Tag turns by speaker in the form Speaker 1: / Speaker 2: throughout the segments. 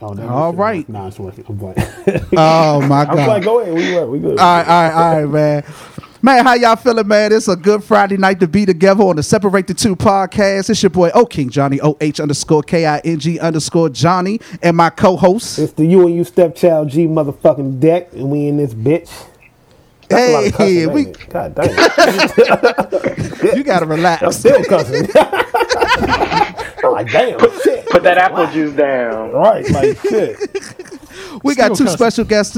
Speaker 1: Oh, that
Speaker 2: All
Speaker 1: makes it- Nah, it's working. I'm playing.
Speaker 2: Oh my god.
Speaker 1: I'm
Speaker 2: god!
Speaker 1: playing. Go ahead. We work. We good.
Speaker 2: All right, all right, all right, man. Man, how y'all feeling, man? It's a good Friday night to be together on the Separate the Two podcast. It's your boy O King Jonny O H underscore K I N G underscore Jonny and my co-host.
Speaker 1: It's the you and you stepchild G motherfucking Dek, and we in this bitch. That's a lot of cussing,
Speaker 2: Hey,
Speaker 1: ain't
Speaker 2: we
Speaker 1: it? God damn.
Speaker 2: you gotta relax.
Speaker 1: I'm still cussing. I'm like, damn, shit.
Speaker 3: Put that apple juice down.
Speaker 1: Right, like shit.
Speaker 2: We got two
Speaker 4: Still cussing.
Speaker 2: special guests.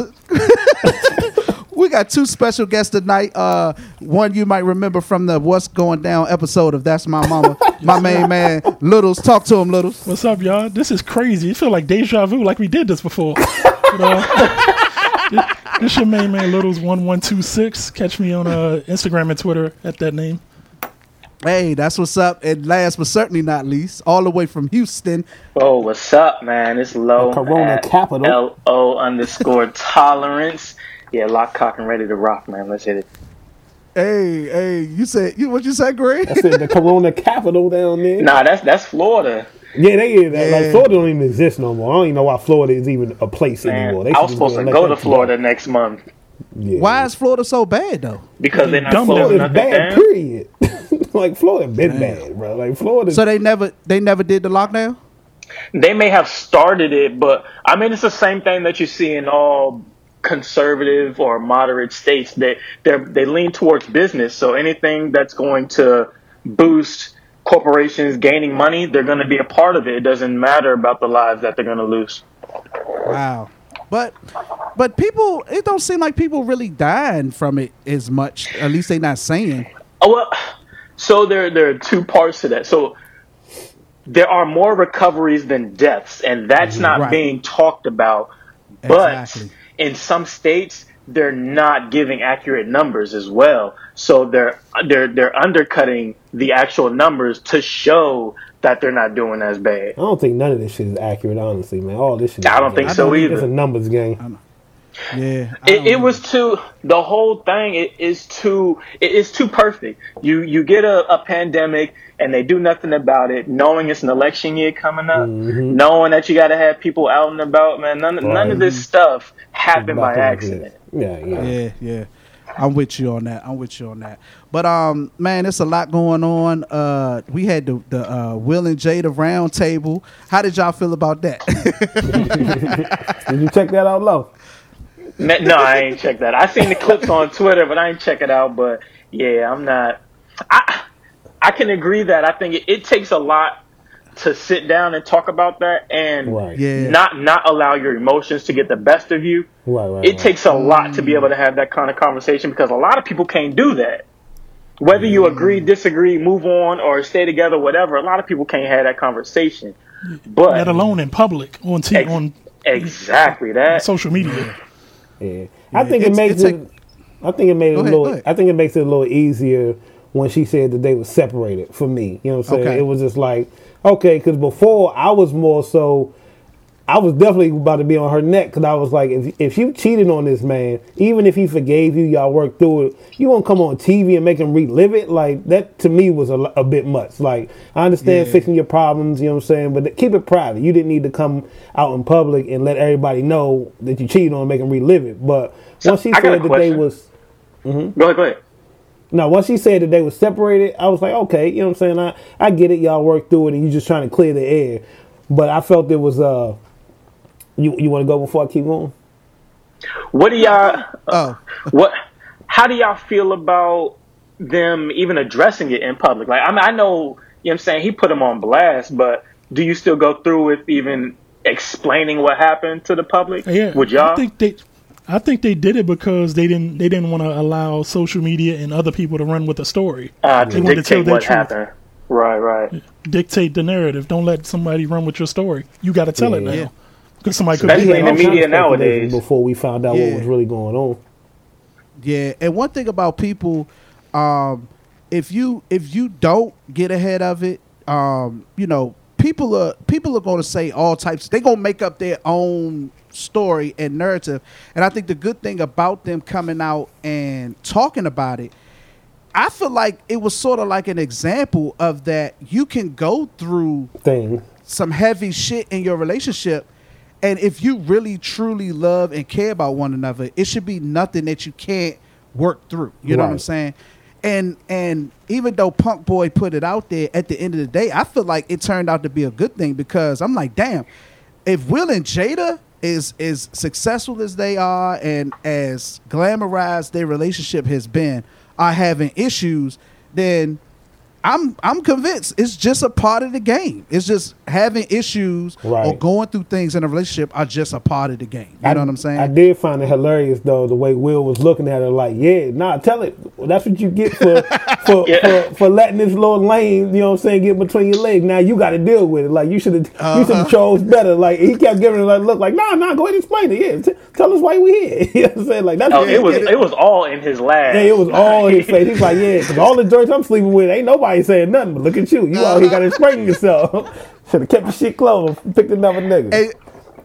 Speaker 2: we got two special guests tonight. Uh, one you might remember from the "What's Going Down" episode of "That's My Mama." my main man, Littles. Talk to him, Littles.
Speaker 4: What's up, y'all? This is crazy. It feel like deja vu, like we did this before. But, uh, this, this your main man, Littles one one two six. Catch me on uh, Instagram and Twitter at that name.
Speaker 2: Hey, that's what's up. And last but certainly not least, all the way from Houston,
Speaker 3: Oh, what's up, man? It's Lo.
Speaker 1: The Corona
Speaker 3: at
Speaker 1: capital.
Speaker 3: L O underscore tolerance. Yeah, lock, cock, and ready to rock, man. Let's hit it.
Speaker 2: Hey, hey, you said you what you said, Greg?
Speaker 1: I said the Corona capital down there.
Speaker 3: Nah, that's that's Florida.
Speaker 1: Yeah, they is.
Speaker 2: Yeah.
Speaker 1: Like Florida don't even exist no more. I don't even know why Florida is even a place anymore. They
Speaker 3: I was supposed to
Speaker 1: let
Speaker 3: go to
Speaker 1: shit
Speaker 3: Florida next month
Speaker 1: Yeah.
Speaker 2: Why is Florida so bad though?
Speaker 3: because they're not
Speaker 4: Dumb
Speaker 3: closing
Speaker 1: Florida's
Speaker 3: nothing
Speaker 1: bad?
Speaker 3: down.
Speaker 1: Period. like Florida been bad, bro. Like Florida.
Speaker 2: So they never they never did the lockdown.
Speaker 3: They may have started it, but I mean, it's the same thing that you see in all conservative or moderate states. They they they lean towards business, so anything that's going to boost corporations gaining money, they're going to be a part of it. It doesn't matter about the lives that they're going to lose.
Speaker 2: Wow. But but people it don't seem like people really dying from it as much. At least they're not saying.
Speaker 3: Oh well, so there there are two parts to that. So there are more recoveries than deaths, and that's not
Speaker 2: Right.
Speaker 3: being talked about. But
Speaker 2: Exactly.
Speaker 3: in some states, they're not giving accurate numbers as well. So they're they're they're undercutting the actual numbers to show that they're not doing as bad.
Speaker 1: I don't think none of this shit is accurate, honestly, man. All this shit.
Speaker 3: I don't think
Speaker 1: game.
Speaker 3: so
Speaker 1: It's a numbers game.
Speaker 2: Yeah.
Speaker 3: It, it was too the whole thing it is too it is too perfect. You you get a, a pandemic and they do nothing about it, knowing it's an election year coming up, knowing that you got to have people out and about. Man, none none of this stuff happened by
Speaker 1: About to look
Speaker 3: accident.
Speaker 1: Yeah, yeah.
Speaker 2: Yeah, yeah. I'm with you on that. I'm with you on that. But um, man, it's a lot going on. Uh, we had the the uh, Will and Jada round table. How did y'all feel about that?
Speaker 1: Did you check that out Lo?
Speaker 3: Ma- No, I ain't check that. I seen the clips on Twitter, but I ain't check it out. But yeah, I'm not. I I can agree that I think it, it takes a lot to sit down and talk about that and
Speaker 1: Right.
Speaker 2: yeah.
Speaker 3: not not allow your emotions to get the best of you.
Speaker 1: Right, right.
Speaker 3: it
Speaker 1: right.
Speaker 3: takes a lot to be able to have that kind of conversation because a lot of people can't do that. Whether you mm-hmm. agree, disagree, move on, or stay together, whatever, a lot of people can't have that conversation. But
Speaker 4: Let alone in public on t-
Speaker 3: Ex-
Speaker 4: on
Speaker 3: exactly that.
Speaker 4: social media.
Speaker 1: Yeah. I think it makes
Speaker 2: it's
Speaker 1: it.
Speaker 2: a-
Speaker 1: I think it made it
Speaker 2: Go
Speaker 1: a
Speaker 2: ahead,
Speaker 1: little. I think it makes it a little easier when she said that they were separated for me. You know what I'm saying?
Speaker 2: Okay.
Speaker 1: It was just like okay, because before I was more so. I was definitely about to be on her neck because I was like, if if you cheated on this man, even if he forgave you, y'all worked through it. You won't come on TV and make him relive it. Like that to me was a, a bit much. Like I understand
Speaker 2: Yeah.
Speaker 1: fixing your problems, you know what I'm saying, but keep it private. You didn't need to come out in public and let everybody know that you cheated on, and make him relive it. But
Speaker 3: So,
Speaker 1: once she
Speaker 3: I
Speaker 1: said that they was
Speaker 3: Go ahead, go ahead.
Speaker 1: no, once she said that they were separated, I was like, okay, you know what I'm saying? I, I get it, y'all work through it and you're just trying to clear the air. But I felt it was uh you you wanna go before I keep going?
Speaker 3: What do y'all?
Speaker 2: oh,
Speaker 3: What? How do y'all feel about them even addressing it in public? Like, I mean, I know, you know, what I'm saying he put them on blast, but do you still go through with even explaining what happened to the public?
Speaker 4: Yeah,
Speaker 3: Would y'all?
Speaker 4: I think they, I think they did it because they didn't they didn't want to allow social media and other people to run with the story,
Speaker 3: uh,
Speaker 4: They
Speaker 3: to
Speaker 4: wanted to tell
Speaker 3: dictate
Speaker 4: their
Speaker 3: what
Speaker 4: truth.
Speaker 3: happened. Right, right.
Speaker 4: dictate the narrative. Don't let somebody run with your story. You got to tell it now
Speaker 2: Yeah.
Speaker 4: Because somebody could
Speaker 3: Especially
Speaker 4: be
Speaker 3: in the media
Speaker 1: kinds of speculation
Speaker 3: nowadays.
Speaker 1: Before we found out
Speaker 2: Yeah.
Speaker 1: what was really going on.
Speaker 2: Yeah, and one thing about people, um, if you if you don't get ahead of it, um, you know, people are people are going to say all types. They're going to make up their own story and narrative. And I think the good thing about them coming out and talking about it, I feel like it was sort of like an example of that. You can go through
Speaker 1: Thing.
Speaker 2: some heavy shit in your relationship And if you really truly love and care about one another, it should be nothing that you can't work through. You know what I'm saying? And and even though Punk Boy put it out there, at the end of the day, I feel like it turned out to be a good thing because I'm like, damn, if Will and Jada is as successful as they are and as glamorized their relationship has been, are having issues, then I'm I'm convinced it's just a part of the game. It's just having issues or going through things in a relationship are just a part of the game. You
Speaker 1: I,
Speaker 2: know what I'm saying?
Speaker 1: I did find it hilarious though the way Will was looking at her like, yeah, nah, tell it. That's what you get for for,
Speaker 3: Yeah.
Speaker 1: for for letting this little lame, you know what I'm saying, get between your legs. Now you got to deal with it. Like you should have you
Speaker 2: Uh-huh.
Speaker 1: should have chose better. Like he kept giving her that look like, nah, nah, go ahead and explain it. Yeah, t- tell us why we here. you know what I'm saying? Like that's
Speaker 3: Oh, it was
Speaker 2: it-
Speaker 3: it was all in his laugh.
Speaker 1: Yeah, it was all in his face. He's like, yeah, because all the joints I'm sleeping with, ain't nobody saying nothing. But look at you. You out here got to explain yourself. Should have kept your shit closed. Picked another nigga.
Speaker 2: and,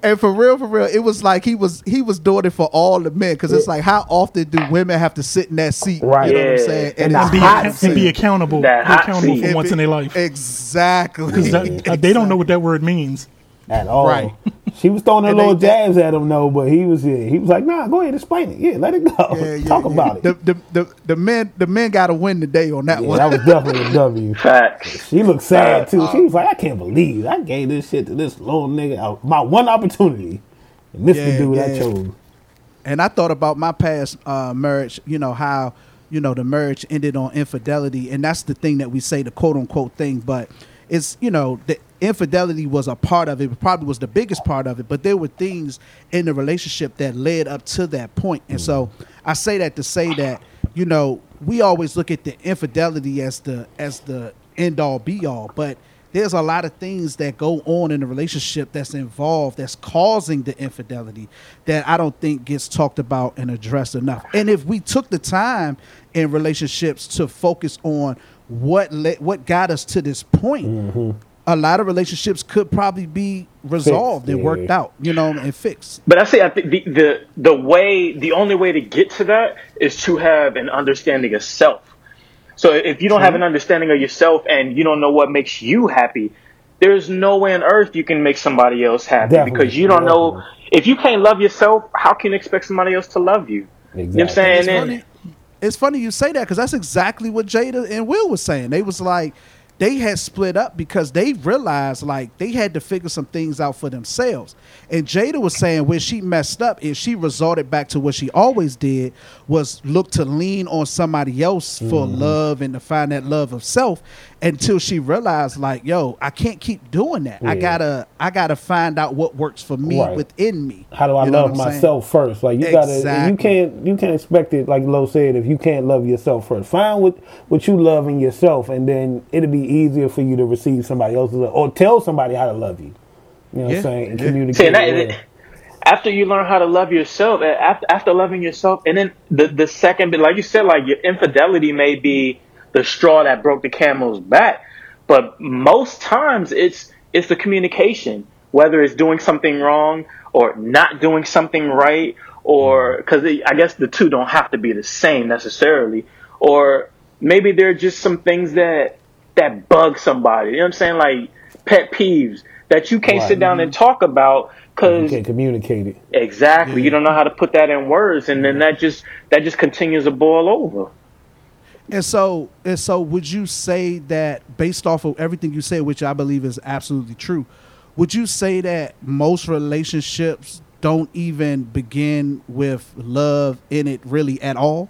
Speaker 2: and for real, for real, it was like he was he was doing it for all the men because it's like how often do women have to sit in that seat?
Speaker 1: Right.
Speaker 2: You know what I'm saying?
Speaker 1: And
Speaker 2: it's
Speaker 1: the
Speaker 4: Be,
Speaker 1: hot
Speaker 2: hot
Speaker 4: and be accountable.
Speaker 3: That
Speaker 4: Be accountable
Speaker 3: seat.
Speaker 4: for once in their life.
Speaker 2: Exactly.
Speaker 4: Because uh, they don't know what that word means.
Speaker 1: At all.
Speaker 2: Right.
Speaker 1: She was throwing her
Speaker 2: And
Speaker 1: little
Speaker 2: they-
Speaker 1: jabs at him though, but he was yeah, he was like, nah, go ahead, explain it. Yeah, let it go.
Speaker 2: Yeah, yeah,
Speaker 1: Talk
Speaker 2: yeah.
Speaker 1: about it.
Speaker 2: The, the, the, the men the men got to win the day on that
Speaker 1: yeah,
Speaker 2: one.
Speaker 1: that was definitely a W.
Speaker 3: Facts.
Speaker 1: She looked sad too.
Speaker 2: Uh,
Speaker 1: She was like, I can't believe I gave this shit to this little nigga. uh, My one opportunity. And this
Speaker 2: Yeah,
Speaker 1: the dude I chose.
Speaker 2: and I thought about my past uh, marriage. You know how you know the marriage ended on infidelity, and that's the thing that we say the quote unquote thing, but it's you know the infidelity was a part of it. Probably was the biggest part of it, but there were things in the relationship that led up to that point, and so I say that to say that you know we always look at the infidelity as the as the end all be all, but there's a lot of things that go on in a relationship that's involved that's causing the infidelity that I don't think gets talked about and addressed enough. And if we took the time in relationships to focus on what le- what got us to this point, mm-hmm. A lot of relationships could probably be resolved and worked out, you know, and fixed.
Speaker 3: But I say I think the, the the way the only way to get to that is to have an understanding of self. So if you don't have an understanding of yourself and you don't know what makes you happy, there's no way on earth you can make somebody else happy
Speaker 1: Definitely,
Speaker 3: because you don't know if you can't love yourself, how can you expect somebody else to love you? You know what I'm saying?
Speaker 2: It's
Speaker 3: And-
Speaker 2: funny, it's funny you say that because that's exactly what Jada and Will was saying. They was like they had split up because they realized like they had to figure some things out for themselves. And Jada was saying where she messed up is she resorted back to what she always did was look to lean on somebody else for
Speaker 1: Mm-hmm.
Speaker 2: love and to find that love of self until she realized like yo I can't keep doing that. I gotta I gotta find out what works for me
Speaker 1: Right.
Speaker 2: within me.
Speaker 1: How do I
Speaker 2: You know
Speaker 1: love
Speaker 2: I'm saying?
Speaker 1: myself first? Like you gotta, you can't, you can't expect it. Like Lo said, if you can't love yourself first, find what what you love in yourself, and then it'll be easier for you to receive somebody else's love or tell somebody how to love you. You know what I'm saying? And
Speaker 2: yeah.
Speaker 1: communicate.
Speaker 3: See, and that, after you learn how to love yourself, after after loving yourself, and then the the second bit, like you said, like your infidelity may be the straw that broke the camel's back, but most times it's it's the communication, whether it's doing something wrong or not doing something right, or because I guess the two don't have to be the same necessarily, or maybe there are just some things that that bug somebody. You know what I'm saying? Like pet peeves that you can't
Speaker 1: Right.
Speaker 3: sit down and mm-hmm. talk about because you
Speaker 1: can't communicate it.
Speaker 3: exactly you don't know how to put that in words, and then that just that just continues to boil over.
Speaker 2: And so, and so, would you say that based off of everything you said, which I believe is absolutely true, would you say that most relationships don't even begin with love in it really at all?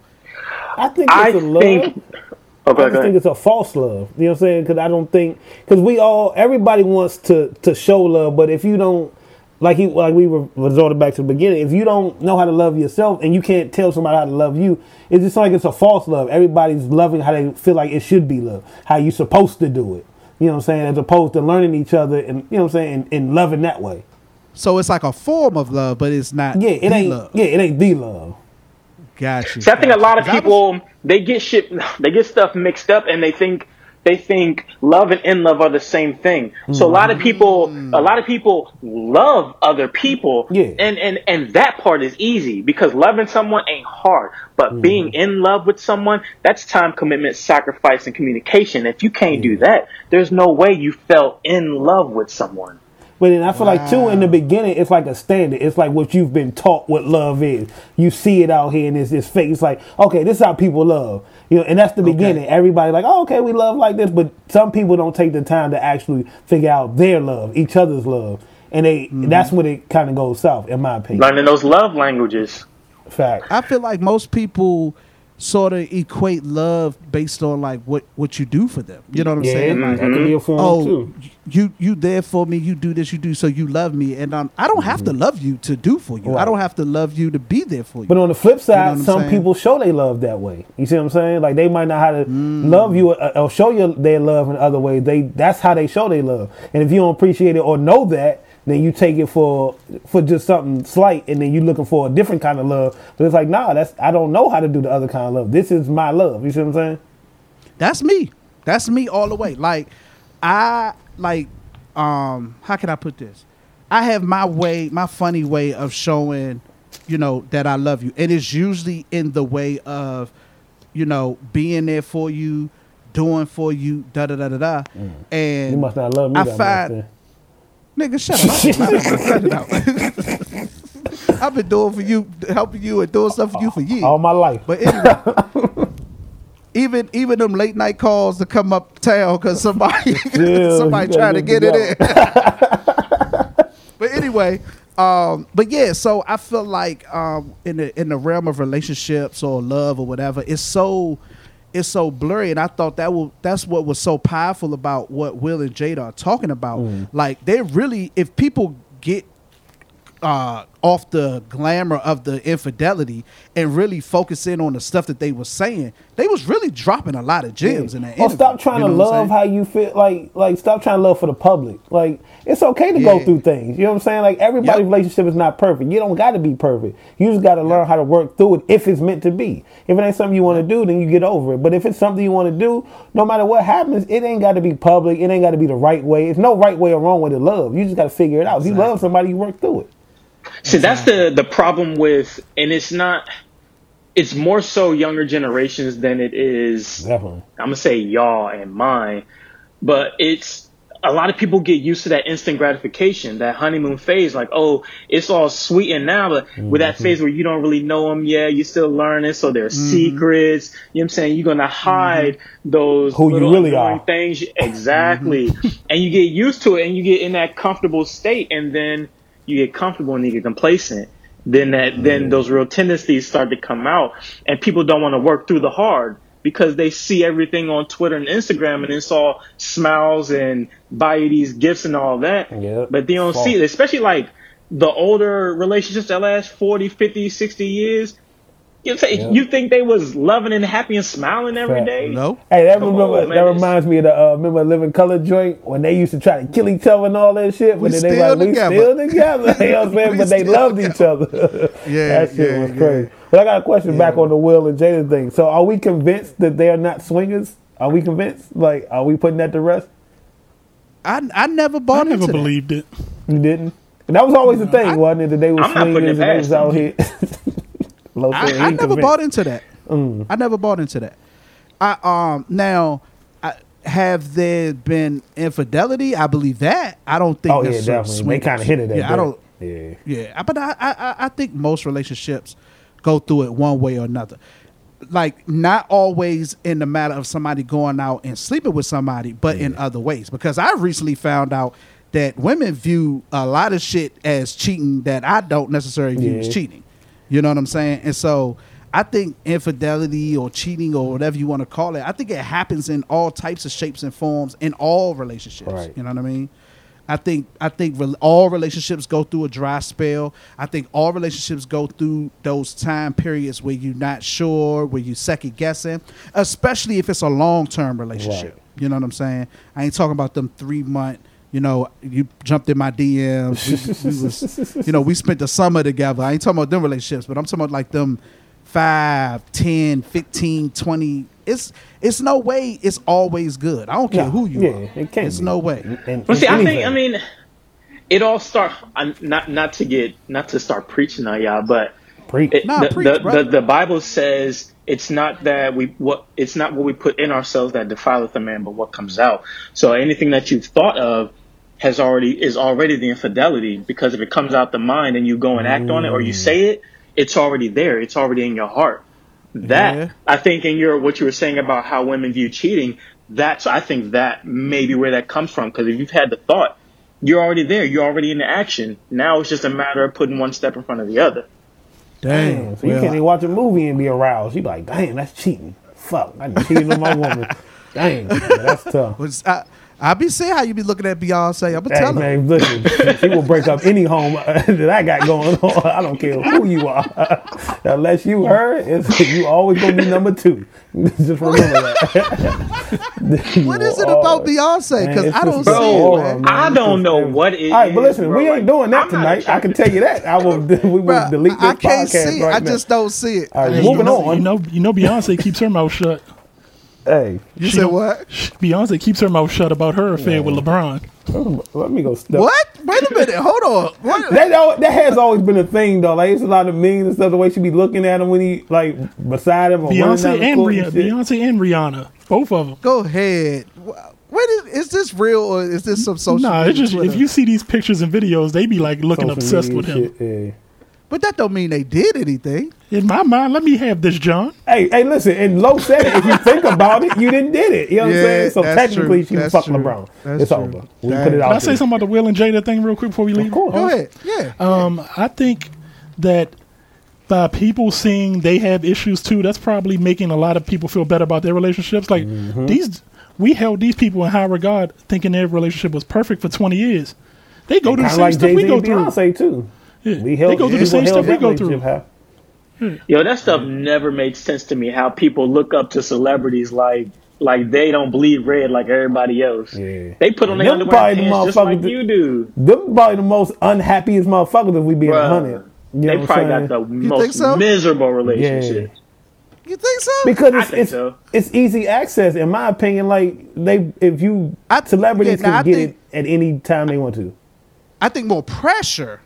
Speaker 1: I think
Speaker 3: I
Speaker 1: it's a love.
Speaker 3: think. Okay,
Speaker 1: I just think it's a false love. You know what I'm saying? Because I don't think because we all everybody wants to to show love, but if you don't like he like we were resorted back to the beginning, if you don't know how to love yourself and you can't tell somebody how to love you, it's just like it's a false love. Everybody's loving how they feel like it should be love, how you're supposed to do it. You know what I'm saying? As opposed to learning each other and you know what I'm saying and, and loving that way.
Speaker 2: So it's like a form of love, but it's not.
Speaker 1: Yeah, it
Speaker 2: the
Speaker 1: ain't.
Speaker 2: love.
Speaker 1: Yeah, it ain't the love.
Speaker 2: Got you.
Speaker 3: See, I think a lot of
Speaker 2: I was-
Speaker 3: people they get shit, they get stuff mixed up, and they think they think love and in love are the same thing. So a lot of people, a lot of people love other people,
Speaker 1: Yeah.
Speaker 3: and and and that part is easy because loving someone ain't hard. But mm-hmm. being in love with someone, that's time commitment, sacrifice, and communication. If you can't do mm. that, there's no way you fell in love with someone.
Speaker 1: But then I feel like too in the beginning, it's like a standard. It's like what you've been taught what love is. You see it out here and it's this fake. It's like, okay, this is how people love. You know, and that's the beginning. Everybody like, oh, okay, we love like this, but some people don't take the time to actually figure out their love, each other's love. And they mm-hmm. that's when it kind of goes south, in my opinion.
Speaker 3: Learning those love languages.
Speaker 1: Fact.
Speaker 2: I feel like most people sort of equate love based on like what what you do for them. You know what I'm
Speaker 1: Yeah,
Speaker 2: saying?
Speaker 1: that
Speaker 2: Like,
Speaker 1: could be a form
Speaker 2: oh,
Speaker 1: too.
Speaker 2: you you there for me. You do this. You do so. You love me, and um, I don't have to love you to do for you. I don't have to love you to be there for you.
Speaker 1: But on the flip side,
Speaker 2: what I'm
Speaker 1: some
Speaker 2: saying?
Speaker 1: people show they love that way. You see what I'm saying? Like they might not how to love you uh, or show you their love in other ways. They that's how they show they love. And if you don't appreciate it or know that, then you take it for for just something slight, and then you're looking for a different kind of love. But it's like, nah, that's I don't know how to do the other kind of love. This is my love. You see what I'm saying?
Speaker 2: That's me. That's me all the way. Like I like um how can I put this? I have my way, my funny way of showing, you know, that I love you. And it's usually in the way of, you know, being there for you, doing for you, da da da da da. And
Speaker 1: You must not love me
Speaker 2: I
Speaker 1: that
Speaker 2: find. Nigga, shut up. Cut it out. I've been doing for you, helping you and doing stuff for you for years.
Speaker 1: all my life.
Speaker 2: But anyway, even even them late night calls to come uptown because somebody
Speaker 1: Yeah,
Speaker 2: somebody trying to
Speaker 1: get
Speaker 2: get it in. but anyway, um, but yeah, so I feel like um, in the in the realm of relationships or love or whatever, it's so it's so blurry, and I thought that will that's what was so powerful about what Will and Jada are talking about.
Speaker 1: Mm.
Speaker 2: Like they really, if people get uh, off the glamour of the infidelity and really focus in on the stuff that they were saying, they was really dropping a lot of gems in that. Interview,
Speaker 1: stop trying
Speaker 2: you
Speaker 1: to
Speaker 2: know I'm
Speaker 1: love how you feel. Like, like stop trying to love for the public. Like, it's okay to go through things. You know what I'm saying? Like, everybody's
Speaker 2: Yep.
Speaker 1: relationship is not perfect. You don't got to be perfect. You just got to learn how to work through it if it's meant to be. If it ain't something you want to do, then you get over it. But if it's something you want to do, no matter what happens, it ain't got to be public. It ain't got to be the right way. It's no right way or wrong way to love. You just got to figure it out. If you love somebody, you work through it.
Speaker 3: See, that's the the problem with, and it's not. It's more so younger generations than it is.
Speaker 1: Definitely.
Speaker 3: I'm gonna say y'all and mine, but it's a lot of people get used to that instant gratification, that honeymoon phase. Like, oh, it's all sweet and now, but with
Speaker 1: Mm-hmm.
Speaker 3: that phase where you don't really know them yet, you're still learning, so there's secrets. You know what I'm saying? You're gonna hide those
Speaker 1: Mm-hmm. Who you really are. Mm-hmm.
Speaker 3: things. Exactly, and you get used to it, and you get in that comfortable state, and then you get comfortable and you get complacent. Then that then mm. those real tendencies start to come out, and people don't want to work through the hard because they see everything on Twitter and Instagram, and it's all smiles and buy these gifts and all that.
Speaker 1: Yep.
Speaker 3: But they don't
Speaker 1: False.
Speaker 3: see it, especially like the older relationships that last 40, 50, 60 years. You, say,
Speaker 1: Yep.
Speaker 3: you think they was loving and happy and smiling every
Speaker 1: Fact.
Speaker 3: day?
Speaker 2: No.
Speaker 1: Hey, that remember
Speaker 3: on,
Speaker 1: that reminds me of the uh, remember Living Color joint when they used to try to kill each other and all that shit.
Speaker 2: We
Speaker 1: But then they
Speaker 2: still
Speaker 1: like we still together. you know what I'm saying? But they
Speaker 2: still
Speaker 1: loved each other.
Speaker 2: Yeah,
Speaker 1: that shit
Speaker 2: yeah,
Speaker 1: was
Speaker 2: yeah.
Speaker 1: crazy. But I got a question back on the Will and Jada thing. So are we convinced that they are not swingers? Are we convinced? Like, are we putting that to rest?
Speaker 2: I I never
Speaker 4: I
Speaker 2: bought
Speaker 4: never
Speaker 2: into that.
Speaker 4: believed it.
Speaker 1: You didn't. And that was always the thing,
Speaker 2: I-
Speaker 1: wasn't it? That they were
Speaker 3: I'm
Speaker 1: swingers and they was out here. Lo
Speaker 2: I, I never bought into that.
Speaker 1: Mm.
Speaker 2: I never bought into that. I um now I, have there been infidelity? I believe that. I don't think.
Speaker 1: Oh yeah, definitely. They kind of hit it. At
Speaker 2: Yeah, I don't.
Speaker 1: Yeah.
Speaker 2: Yeah, but I, I I- I think most relationships go through it one way or another. Like not always in the matter of somebody going out and sleeping with somebody, but in other ways. Because I recently found out that women view a lot of shit as cheating that I don't necessarily view as cheating. You know what I'm saying? And so I think infidelity or cheating or whatever you want to call it, I think it happens in all types of shapes and forms in all relationships.
Speaker 1: Right.
Speaker 2: You know what I mean? I think I think rel- all relationships go through a dry spell. I think all relationships go through those time periods where you're not sure, where you second guessing, especially if it's a long term relationship.
Speaker 1: Right.
Speaker 2: You know what I'm saying? I ain't talking about them three month. You know, you jumped in my DMs. We, we was, you know, we spent the summer together. I ain't talking about them relationships, but I'm talking about like them 5, 10, 15, 20. It's it's no way it's always good. I don't care
Speaker 1: No,
Speaker 2: who you
Speaker 1: yeah,
Speaker 2: are.
Speaker 1: it can't
Speaker 2: It's
Speaker 1: be.
Speaker 2: no way.
Speaker 1: And-
Speaker 3: Well, see,
Speaker 1: and
Speaker 3: I think. I mean, it all start. I'm not not to get not to start preaching on y'all, but
Speaker 1: Preach.
Speaker 3: it,
Speaker 2: Nah,
Speaker 3: the,
Speaker 2: preach,
Speaker 3: the, the the Bible says it's not that we what it's not what we put in ourselves that defileth a man, but what comes out. So anything that you've thought of has already is already the infidelity because if it comes out the mind and you go and act on it or you say it, it's already there. It's already in your heart. That
Speaker 2: Yeah.
Speaker 3: I think in your what you were saying about how women view cheating, that's I think that may be where that comes from because if you've had the thought, you're already there. You're already in the action. Now it's just a matter of putting one step in front of the other.
Speaker 2: Dang.
Speaker 1: Damn, so you can't even watch a movie and be aroused. You be like, damn, that's cheating. Fuck, I'm cheating on my woman. Damn, that's tough.
Speaker 2: was- I, I be seeing how you be looking at Beyonce. I'm gonna
Speaker 1: Hey,
Speaker 2: tell her.
Speaker 1: man, listen, she, she will break up any home uh, that I got going on. I don't care who you are. Unless you her, it's, you always gonna be number two. Just remember that.
Speaker 2: What is it about Beyonce? Because I don't see
Speaker 1: Bro,
Speaker 2: it, man.
Speaker 1: man.
Speaker 3: I don't know what it is.
Speaker 1: All right, but listen,
Speaker 3: bro.
Speaker 1: we ain't doing that
Speaker 3: I'm
Speaker 1: tonight. I can tell you that. I will. We will
Speaker 2: Bruh,
Speaker 1: delete this
Speaker 2: I can't
Speaker 1: podcast
Speaker 2: see it.
Speaker 1: right
Speaker 2: I
Speaker 1: now.
Speaker 2: just don't see it.
Speaker 1: All right,
Speaker 4: Hey,
Speaker 1: moving
Speaker 4: you know,
Speaker 1: on.
Speaker 4: You know, you know, Beyonce keeps her mouth shut.
Speaker 1: Hey,
Speaker 2: You
Speaker 4: She
Speaker 2: said what?
Speaker 4: Beyonce keeps her mouth shut about her affair with LeBron.
Speaker 1: let me go. Step.
Speaker 2: What? Wait a minute. Hold on. What?
Speaker 1: That that has always been a thing though. Like it's a lot of memes and stuff. The way she be looking at him when he like beside him or
Speaker 4: Beyonce
Speaker 1: the
Speaker 4: and
Speaker 1: court
Speaker 4: Rih-
Speaker 1: and.
Speaker 4: Beyonce and Rihanna, both of them.
Speaker 2: Go ahead. Wh- What is, is this real or is this some social
Speaker 4: Nah,
Speaker 2: media
Speaker 4: it's just
Speaker 2: Twitter?
Speaker 4: if you see these pictures and videos, they be like looking
Speaker 1: Social
Speaker 4: obsessed
Speaker 1: media
Speaker 4: with him.
Speaker 1: shit, yeah.
Speaker 2: But that don't mean they did anything.
Speaker 4: In my mind, let me have this, John.
Speaker 1: Hey, hey, listen. And Lo said it. If you think about it, you didn't did it. You know what I'm saying? So technically,
Speaker 2: true.
Speaker 1: she was
Speaker 2: That's
Speaker 1: fucking
Speaker 2: true.
Speaker 1: LeBron.
Speaker 2: That's
Speaker 1: it's
Speaker 2: true.
Speaker 1: over. We
Speaker 2: Dang.
Speaker 1: put it out.
Speaker 4: Can I say
Speaker 1: there.
Speaker 4: something about the Will and Jada thing real quick before we leave?
Speaker 1: Of course.
Speaker 2: Go ahead. Yeah.
Speaker 4: Um, I think that by people seeing they have issues too, that's probably making a lot of people feel better about their relationships. Like
Speaker 1: Mm-hmm.
Speaker 4: these, we held these people in high regard, thinking their relationship was perfect for twenty years. They go through the same
Speaker 1: like
Speaker 4: stuff
Speaker 1: Jay Z
Speaker 4: we go
Speaker 1: and
Speaker 4: through.
Speaker 1: Beyonce too.
Speaker 4: Yeah.
Speaker 1: We held,
Speaker 4: they go through the same stuff we go through.
Speaker 1: relationship high.
Speaker 3: Yo, that stuff never made sense to me. How people look up to celebrities like like they don't bleed red like everybody else.
Speaker 1: Yeah.
Speaker 3: They put on their
Speaker 1: Them
Speaker 3: underwear and
Speaker 1: the
Speaker 3: pants just like
Speaker 1: motherfuckers that-
Speaker 3: you do.
Speaker 1: Them probably the most unhappiest motherfuckers if we being a
Speaker 3: Bruh.
Speaker 1: hundred. You know
Speaker 3: they
Speaker 1: what
Speaker 3: probably
Speaker 1: I'm
Speaker 3: got the
Speaker 2: think
Speaker 3: most
Speaker 2: so?
Speaker 3: miserable relationship.
Speaker 2: You think so?
Speaker 1: because
Speaker 3: I
Speaker 1: it's
Speaker 3: think
Speaker 1: it's,
Speaker 3: so.
Speaker 1: it's easy access in my opinion. Like they, if you
Speaker 2: I-
Speaker 1: celebrities
Speaker 2: yeah, nah, I
Speaker 1: can get
Speaker 2: think-
Speaker 1: it at any time they want to.
Speaker 2: I think more pressure.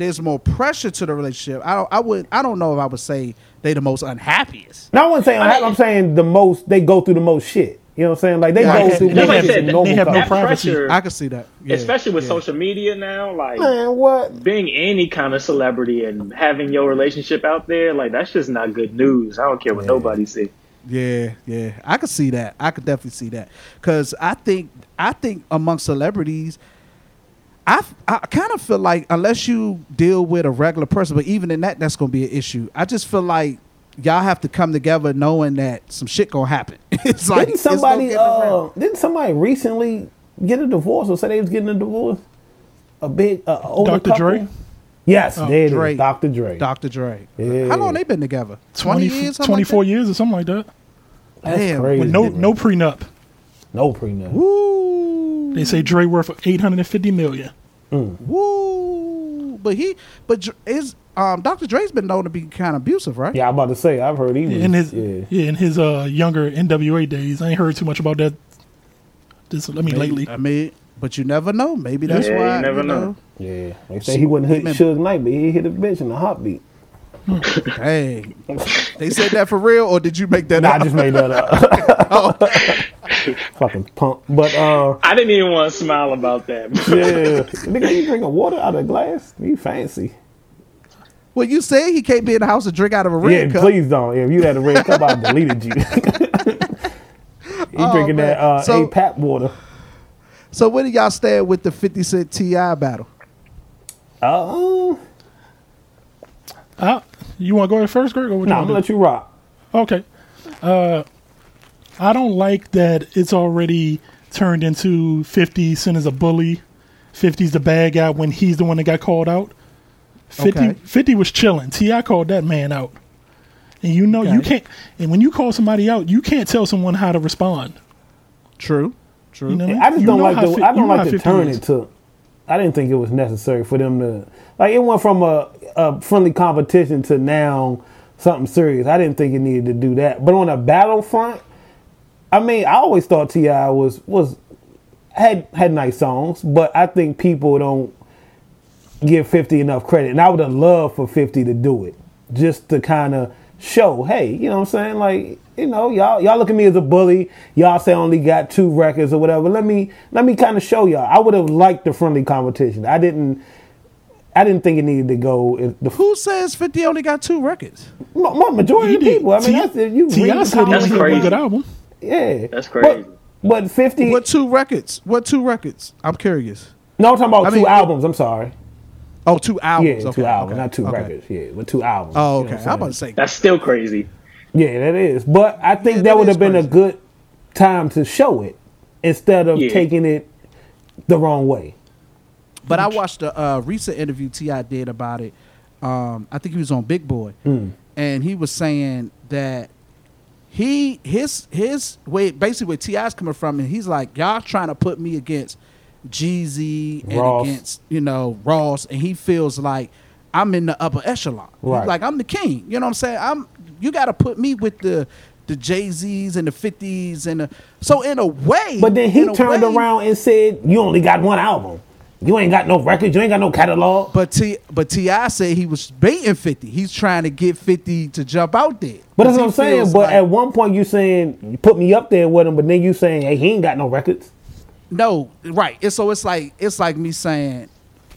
Speaker 2: There's more pressure to the relationship. I don't. I would. I don't know if I would say they the most unhappiest.
Speaker 1: No, I wouldn't saying
Speaker 3: I-
Speaker 1: I'm saying the most they go through the most shit. You know what I'm saying? Like they
Speaker 2: Yeah,
Speaker 1: go
Speaker 2: I-
Speaker 1: through
Speaker 2: they
Speaker 1: more
Speaker 3: have-
Speaker 1: shit
Speaker 3: they
Speaker 4: have no privacy.
Speaker 3: pressure,
Speaker 2: I can see that, Yeah,
Speaker 3: especially with
Speaker 2: yeah.
Speaker 3: social media now, like
Speaker 1: Man, what?
Speaker 3: being any kind of celebrity and having your relationship out there, like that's just not good news. I don't care what nobody says.
Speaker 2: Yeah, yeah, I could see that. I could definitely see that because I think I think among celebrities, I I kind of feel like unless you deal with a regular person, but even in that, that's gonna be an issue. I just feel like y'all have to come together knowing that some shit gonna happen. it's like
Speaker 1: Didn't somebody
Speaker 2: get
Speaker 1: uh didn't somebody recently get a divorce or say they was getting a divorce? A big uh, older
Speaker 4: Dr.
Speaker 1: couple?
Speaker 4: Dre?
Speaker 1: Yes,
Speaker 2: Oh,
Speaker 1: there
Speaker 2: Dre.
Speaker 1: Dr. Dre.
Speaker 2: Dr. Dre.
Speaker 1: Yeah.
Speaker 2: How long they been together? 20,
Speaker 4: 20,
Speaker 2: years?
Speaker 4: 24
Speaker 2: like
Speaker 4: years or something like that.
Speaker 1: That's
Speaker 2: Damn,
Speaker 1: crazy.
Speaker 4: With no
Speaker 1: bro.
Speaker 4: no prenup.
Speaker 1: no prenup.
Speaker 2: that? Woo.
Speaker 4: They say Dre worth 850 million.
Speaker 2: Woo. But he, but Dr- is um Dr. Dre's been known to be kind of abusive, right?
Speaker 1: Yeah, I'm about to say I've heard he was
Speaker 4: in his
Speaker 1: yeah.
Speaker 4: yeah. in his uh younger NWA days. I ain't heard too much about that. This I mean
Speaker 2: Maybe-
Speaker 4: lately.
Speaker 2: I mean, but you never know. Maybe that's
Speaker 3: Yeah, you
Speaker 2: why.
Speaker 3: never know.
Speaker 1: Yeah. They say he wouldn't hit
Speaker 2: Remember-
Speaker 1: Suge Knight, but he hit a bitch in a heartbeat.
Speaker 2: Hey, they said that for real, or did you make that
Speaker 1: Nah, I just made that up. Fucking punk. But uh
Speaker 3: I didn't even want to smile about that.
Speaker 1: yeah. Nigga, you drinking water out of a glass? You fancy.
Speaker 2: well, you say he can't be in the house and drink out of a red
Speaker 1: yeah,
Speaker 2: cup.
Speaker 1: please don't. If you had a red cup, I deleted you. you
Speaker 2: Oh,
Speaker 1: drinking
Speaker 2: man.
Speaker 1: that uh,
Speaker 2: So-
Speaker 1: APAP water.
Speaker 2: So where do y'all stand with the Fifty Cent T.I. battle?
Speaker 1: Uh,
Speaker 4: Uh, you want to go ahead first, Greg? Or what you
Speaker 1: nah, I'm
Speaker 4: wanna
Speaker 1: gonna let you rock.
Speaker 4: Okay. Uh, I don't like that it's already turned into 50 Cent is a bully. 50's the bad guy when he's the one that got called out. 50,
Speaker 2: Okay.
Speaker 4: 50 was chilling. T.I. called that man out. And you know you can't. And when you call somebody out, you can't tell someone how to respond.
Speaker 2: True. True.
Speaker 4: You know,
Speaker 1: I just don't like the
Speaker 4: fi-
Speaker 1: I don't like the turn it took. I didn't think it was necessary for them to like it went from a, a friendly competition to now something serious. I didn't think it needed to do that. But on a battlefront, I mean, I always thought T.I. was was had had nice songs, but I think people don't give 50 enough credit. And I would have loved for 50 to do it. Just to kind of show, hey, you know what I'm saying? Like, you know, y'all y'all look at me as a bully. Y'all say I only got two records or whatever. Let me let me kind of show y'all. I would have liked the friendly competition. I didn't I didn't think it needed to go in the
Speaker 2: Who says 50 only got two records?
Speaker 1: ma- ma- majority of people. I mean,
Speaker 4: T-
Speaker 1: that's if you
Speaker 4: T.I.
Speaker 1: read the
Speaker 3: That's
Speaker 4: a
Speaker 3: crazy.
Speaker 4: good album.
Speaker 1: Yeah,
Speaker 3: That's crazy.
Speaker 1: But, but fifty.
Speaker 2: What two records? What two records? I'm curious.
Speaker 1: no, I'm talking about
Speaker 2: I
Speaker 1: two
Speaker 2: mean,
Speaker 1: albums. I'm sorry.
Speaker 2: Oh, two albums.
Speaker 1: Yeah,
Speaker 2: okay,
Speaker 1: two albums,
Speaker 2: okay,
Speaker 1: not two
Speaker 2: okay.
Speaker 1: records. Yeah, but two albums.
Speaker 2: Oh,
Speaker 1: You know
Speaker 2: okay.
Speaker 1: what
Speaker 2: I'm about to say.
Speaker 3: That's still crazy.
Speaker 1: Yeah, that is. But I think
Speaker 2: Yeah,
Speaker 1: that
Speaker 2: that
Speaker 1: would have been a good time to show it instead of
Speaker 3: Yeah.
Speaker 1: taking it the wrong way.
Speaker 2: But I watched a uh, recent interview T.I. did about it. Um, I think he was on Big Boy,
Speaker 1: Mm.
Speaker 2: and he was saying that he his his way basically where T.I.'s coming from, and he's like, y'all trying to put me against Jeezy and
Speaker 1: Ross.
Speaker 2: against you know Ross, and he feels like I'm in the upper echelon.
Speaker 1: Right.
Speaker 2: like I'm the king. You know what I'm saying? I'm you got to put me with the the Jay Z's and the Fifties and the so in a way.
Speaker 1: But then he turned
Speaker 2: way-
Speaker 1: around and said, "You only got one album. You ain't got no records. You ain't got no catalog."
Speaker 2: But T, but T.I. said he was baiting Fifty. He's trying to get Fifty to jump out there.
Speaker 1: But that's what I'm saying. But
Speaker 2: like-
Speaker 1: at one point, you saying you put me up there with him, but then you saying, "Hey, he ain't got no records."
Speaker 2: no, right. And so it's like it's like me saying,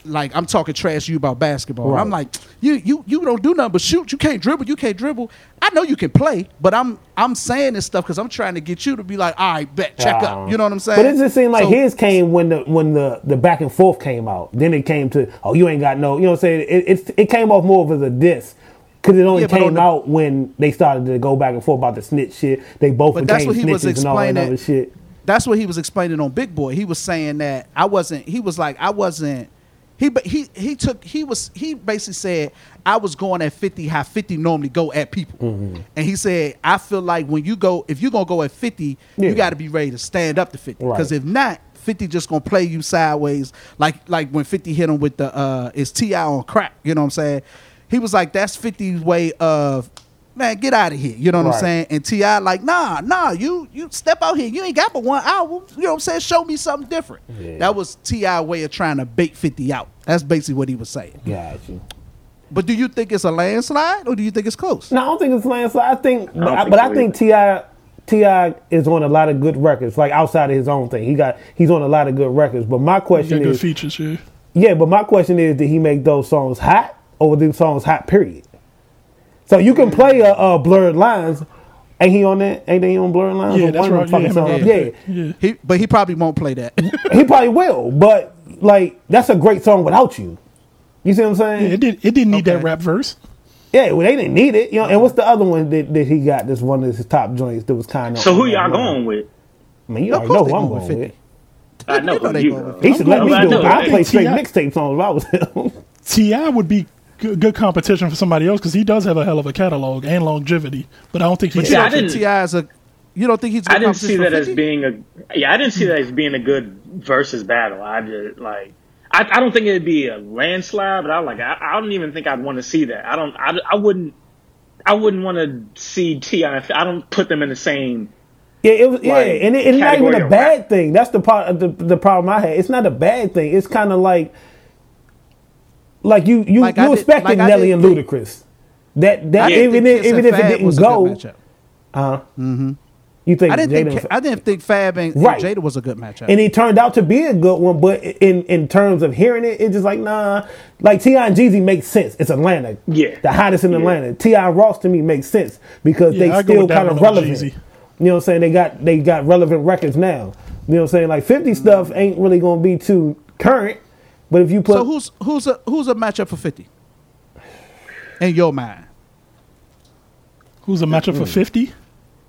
Speaker 2: like I'm talking trash to you about basketball.
Speaker 1: Right.
Speaker 2: I'm like, you you you don't do nothing but shoot. You can't dribble. You can't dribble. I know you can play, but I'm I'm saying this stuff because I'm trying to get you to be like, all right, bet, check up. You know what I'm saying?
Speaker 1: But it just seemed like
Speaker 2: So-
Speaker 1: his came when the when the the back and forth came out. Then it came to, "Oh, you ain't got no." You know what I'm saying? It it, it came off more of as a diss. Because it only
Speaker 2: Yeah, but on
Speaker 1: came
Speaker 2: the-
Speaker 1: out when they started to go back and forth about the snitch shit. They both
Speaker 2: But that's what he was
Speaker 1: snitches and all that
Speaker 2: explaining.
Speaker 1: other shit.
Speaker 2: That's what he was explaining on Big Boy. He was saying that I wasn't. He was like I wasn't. He but he he took he was he basically said I was going at fifty how fifty normally go at people,
Speaker 1: Mm-hmm.
Speaker 2: and he said I feel like when you go if you're gonna go at fifty
Speaker 1: Yeah.
Speaker 2: you got to be ready to stand up to fifty because
Speaker 1: Right.
Speaker 2: if not. 50 just gonna play you sideways like like when 50 hit him with the uh is T.I. on crack, you know what I'm saying? He was like that's 50's way of man, get out of here. You know what
Speaker 1: Right.
Speaker 2: I'm saying? And T.I. like, nah, nah, you you step out here. You ain't got but one album. You know what I'm saying? Show me something different.
Speaker 1: Yeah.
Speaker 2: That was T.I. way of trying to bait 50 out. That's basically what he was saying.
Speaker 1: Got you.
Speaker 2: But do you think it's a landslide or do you think it's close?
Speaker 1: No, I don't think it's landslide. I think, but, I,
Speaker 3: think
Speaker 1: but I think T.I. T.I. is on a lot of good records, like outside of his own thing. He got he's on a lot of good records. But my
Speaker 4: He got
Speaker 1: question
Speaker 4: good
Speaker 1: is,
Speaker 4: features, yeah.
Speaker 1: yeah, but my question is, did he make those songs hot or were these songs hot? Period. So you can play a, a blurred lines. Ain't he on that? Ain't he on blurred lines?
Speaker 4: Yeah, that's
Speaker 1: one of
Speaker 4: right. Yeah,
Speaker 1: fucking
Speaker 4: him and
Speaker 1: songs? Yeah.
Speaker 4: yeah.
Speaker 2: He, but he probably won't play that.
Speaker 1: he probably will. But like, that's a great song without you. You see what I'm saying?
Speaker 4: Yeah, it did. It didn't need that rap verse.
Speaker 1: Yeah, well, they didn't need it. You know, and what's the other one that, that he got? This one of his top joints that was kind of.
Speaker 3: So who y'all going with?
Speaker 1: I mean, you
Speaker 2: Of
Speaker 1: already know who I'm
Speaker 2: going
Speaker 1: going
Speaker 2: with
Speaker 1: with.
Speaker 2: 50.
Speaker 3: I know
Speaker 2: You know they
Speaker 3: you
Speaker 2: going
Speaker 3: going
Speaker 2: with
Speaker 1: He should let me do
Speaker 3: know
Speaker 1: it. I play straight mixtape songs if I was him.
Speaker 4: T.I. would be good, good competition for somebody else because he does have a hell of a catalog and longevity. But I don't think he's.
Speaker 3: See, I
Speaker 2: don't
Speaker 3: didn't-
Speaker 2: T.I. is a. You don't think he's. a
Speaker 3: I
Speaker 2: good
Speaker 3: didn't see that
Speaker 2: for
Speaker 3: as being a yeah. I didn't see that as being a good versus battle. I just like I, I don't think it'd be a landslide, but I like I, I don't even think I'd want to see that. I don't I, I wouldn't I wouldn't want to see Ti. I don't put them in the same.
Speaker 1: Yeah, it was. Yeah, and it, it's not even a bad
Speaker 3: rap.
Speaker 1: thing. That's the part. Of the the problem I had. It's not a bad thing. It's kind of like, like you you
Speaker 2: Like I
Speaker 1: you
Speaker 2: did-
Speaker 1: expected
Speaker 2: like
Speaker 1: Nelly and Ludacris. That that
Speaker 2: I
Speaker 1: even if, even if it didn't
Speaker 2: was a good
Speaker 1: go,
Speaker 2: matchup.
Speaker 1: uh, you think
Speaker 2: I didn't
Speaker 1: Jada
Speaker 2: think I didn't think Fab and,
Speaker 1: Right.
Speaker 2: and Jada was a good matchup.
Speaker 1: and it turned out to be a good one. But in in terms of hearing it, it's just like nah. Like T.I. and Jeezy makes sense. It's Atlanta.
Speaker 3: Yeah.
Speaker 1: the hottest in
Speaker 3: Yeah.
Speaker 1: Atlanta. T.I. Ross to me makes sense because
Speaker 4: Yeah,
Speaker 1: they
Speaker 4: I
Speaker 1: still kind of relevant.
Speaker 4: Jeezy.
Speaker 1: You know what I'm saying? They got they got relevant records now. You know what I'm saying? Like 50 stuff ain't really gonna be too current. But if you put
Speaker 2: so who's who's a who's a matchup for fifty? In your mind,
Speaker 4: Who's a matchup
Speaker 1: Mm.
Speaker 4: for fifty?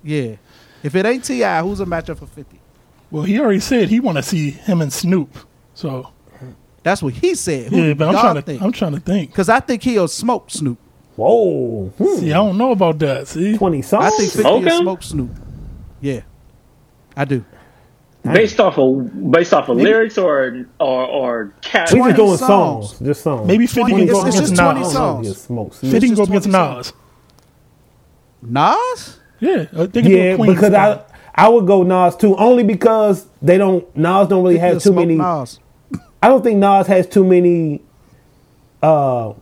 Speaker 2: yeah. If it ain't T.I., who's a matchup for fifty?
Speaker 4: Well, he already said he want to see him and Snoop. So
Speaker 2: That's what he said. Who
Speaker 4: yeah, but I'm trying to
Speaker 2: think?
Speaker 4: I'm trying to think.
Speaker 2: Because I think he'll smoke Snoop.
Speaker 1: whoa, hmm,
Speaker 4: See, I don't know about that. See,
Speaker 1: 20 songs.
Speaker 2: I think 50
Speaker 3: Smoke
Speaker 2: will smoke Snoop. Yeah, I do.
Speaker 3: Based off of based off of lyrics or or or cat.
Speaker 1: we just
Speaker 2: 20
Speaker 1: doing
Speaker 2: songs.
Speaker 1: songs. Just songs.
Speaker 4: maybe fifty can go
Speaker 2: it's- it's
Speaker 4: against
Speaker 2: just 20
Speaker 4: Nas.
Speaker 2: songs.
Speaker 1: Get.
Speaker 4: Fifty can go against
Speaker 2: 20
Speaker 4: Nas.
Speaker 2: Nas?
Speaker 4: Yeah, uh, they can do
Speaker 1: Yeah,
Speaker 4: Queen
Speaker 1: because I
Speaker 4: style.
Speaker 1: I would go Nas too, only because they don't Nas don't really have too many.
Speaker 2: Nas.
Speaker 1: I don't think Nas has too many uh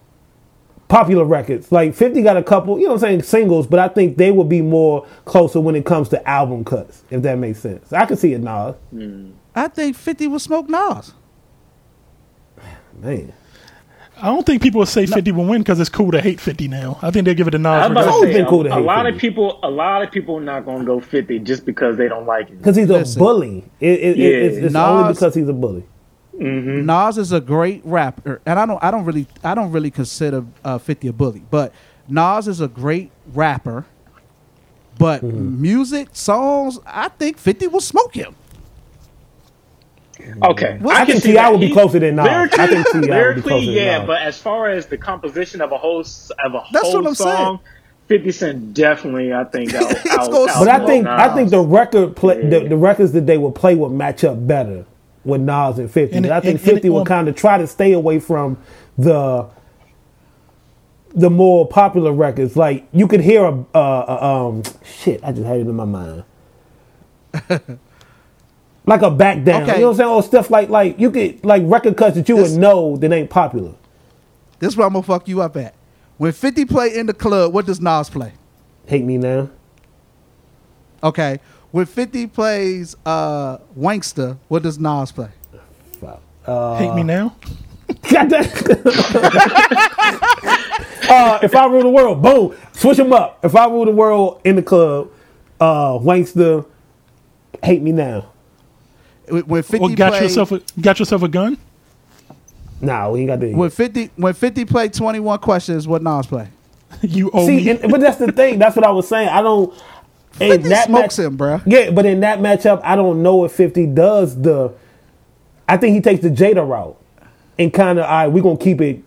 Speaker 1: popular records. Like 50 got a couple, you know what I'm saying, singles, but I think they would be more closer when it comes to album cuts, if that makes sense. I can see it, Nas. Mm.
Speaker 2: I think Fifty will smoke Nas.
Speaker 1: Man.
Speaker 4: I don't think people will say 50 will win because it's cool to hate 50 now. I think they'll give it to Nas.
Speaker 3: I'm about to
Speaker 1: always
Speaker 3: say,
Speaker 1: been cool to
Speaker 3: a, a lot
Speaker 1: 50.
Speaker 3: of people, a lot of people are not gonna go 50 just because they don't like it.
Speaker 1: Because he's a
Speaker 2: Listen.
Speaker 1: bully. It, it,
Speaker 3: Yeah.
Speaker 1: it, it's it's only because he's a bully.
Speaker 2: Nas is a great rapper, and I don't, I don't really, I don't really consider uh, Fifty a bully, but Nas is a great rapper. But
Speaker 1: Mm-hmm.
Speaker 2: music, songs, I think Fifty will smoke him.
Speaker 3: Okay,
Speaker 2: Well,
Speaker 1: I
Speaker 3: can
Speaker 1: think
Speaker 3: see
Speaker 1: T.I. would be closer than Nas.
Speaker 3: Lyrically,
Speaker 1: I think T.I. would be
Speaker 3: lyrically,
Speaker 1: closer than
Speaker 3: yeah,
Speaker 1: Nas.
Speaker 3: but as far as the composition of a whole of a
Speaker 2: That's
Speaker 3: whole
Speaker 2: what I'm saying.
Speaker 3: song, Fifty Cent definitely, I think, out, out, out
Speaker 1: But I
Speaker 2: Smoke
Speaker 1: think I think the record play, the, the records that they would play would match up better with Nas and Fifty.
Speaker 4: And-
Speaker 1: I think
Speaker 4: and- and-
Speaker 1: Fifty would
Speaker 4: um,
Speaker 1: kind of try to stay away from the the more popular records. Like you could hear a, a, a um shit. I just had it in my mind. like a back down,
Speaker 2: Okay.
Speaker 1: you know what I'm saying? Or stuff like like you could like record cuts that you
Speaker 2: This-
Speaker 1: would know that ain't popular.
Speaker 2: This is where I'm gonna fuck you up at. When Fifty play in the club, what does Nas play?
Speaker 1: Hate me now.
Speaker 2: Okay. When Fifty plays uh, Wanksta, what does Nas play?
Speaker 1: Uh,
Speaker 4: hate me now.
Speaker 1: God damn. uh, if I rule the world, boom, switch them up. If I rule the world in the club, uh, Wanksta, hate me now.
Speaker 2: When when Fifty
Speaker 4: Or got
Speaker 2: play,
Speaker 4: yourself a got yourself a gun.
Speaker 1: Nah, we ain't got
Speaker 2: when
Speaker 1: to.
Speaker 2: Fifty when Fifty play Twenty One Questions, what Nas play?
Speaker 4: you owe
Speaker 1: See,
Speaker 4: me.
Speaker 1: and, but that's the thing. That's what I was saying. I don't. In that
Speaker 2: smokes
Speaker 1: match,
Speaker 2: him, bruh.
Speaker 1: Yeah, but in that matchup, I don't know if Fifty does the. I think he takes the Jada route, and kind of, all right, we're gonna keep it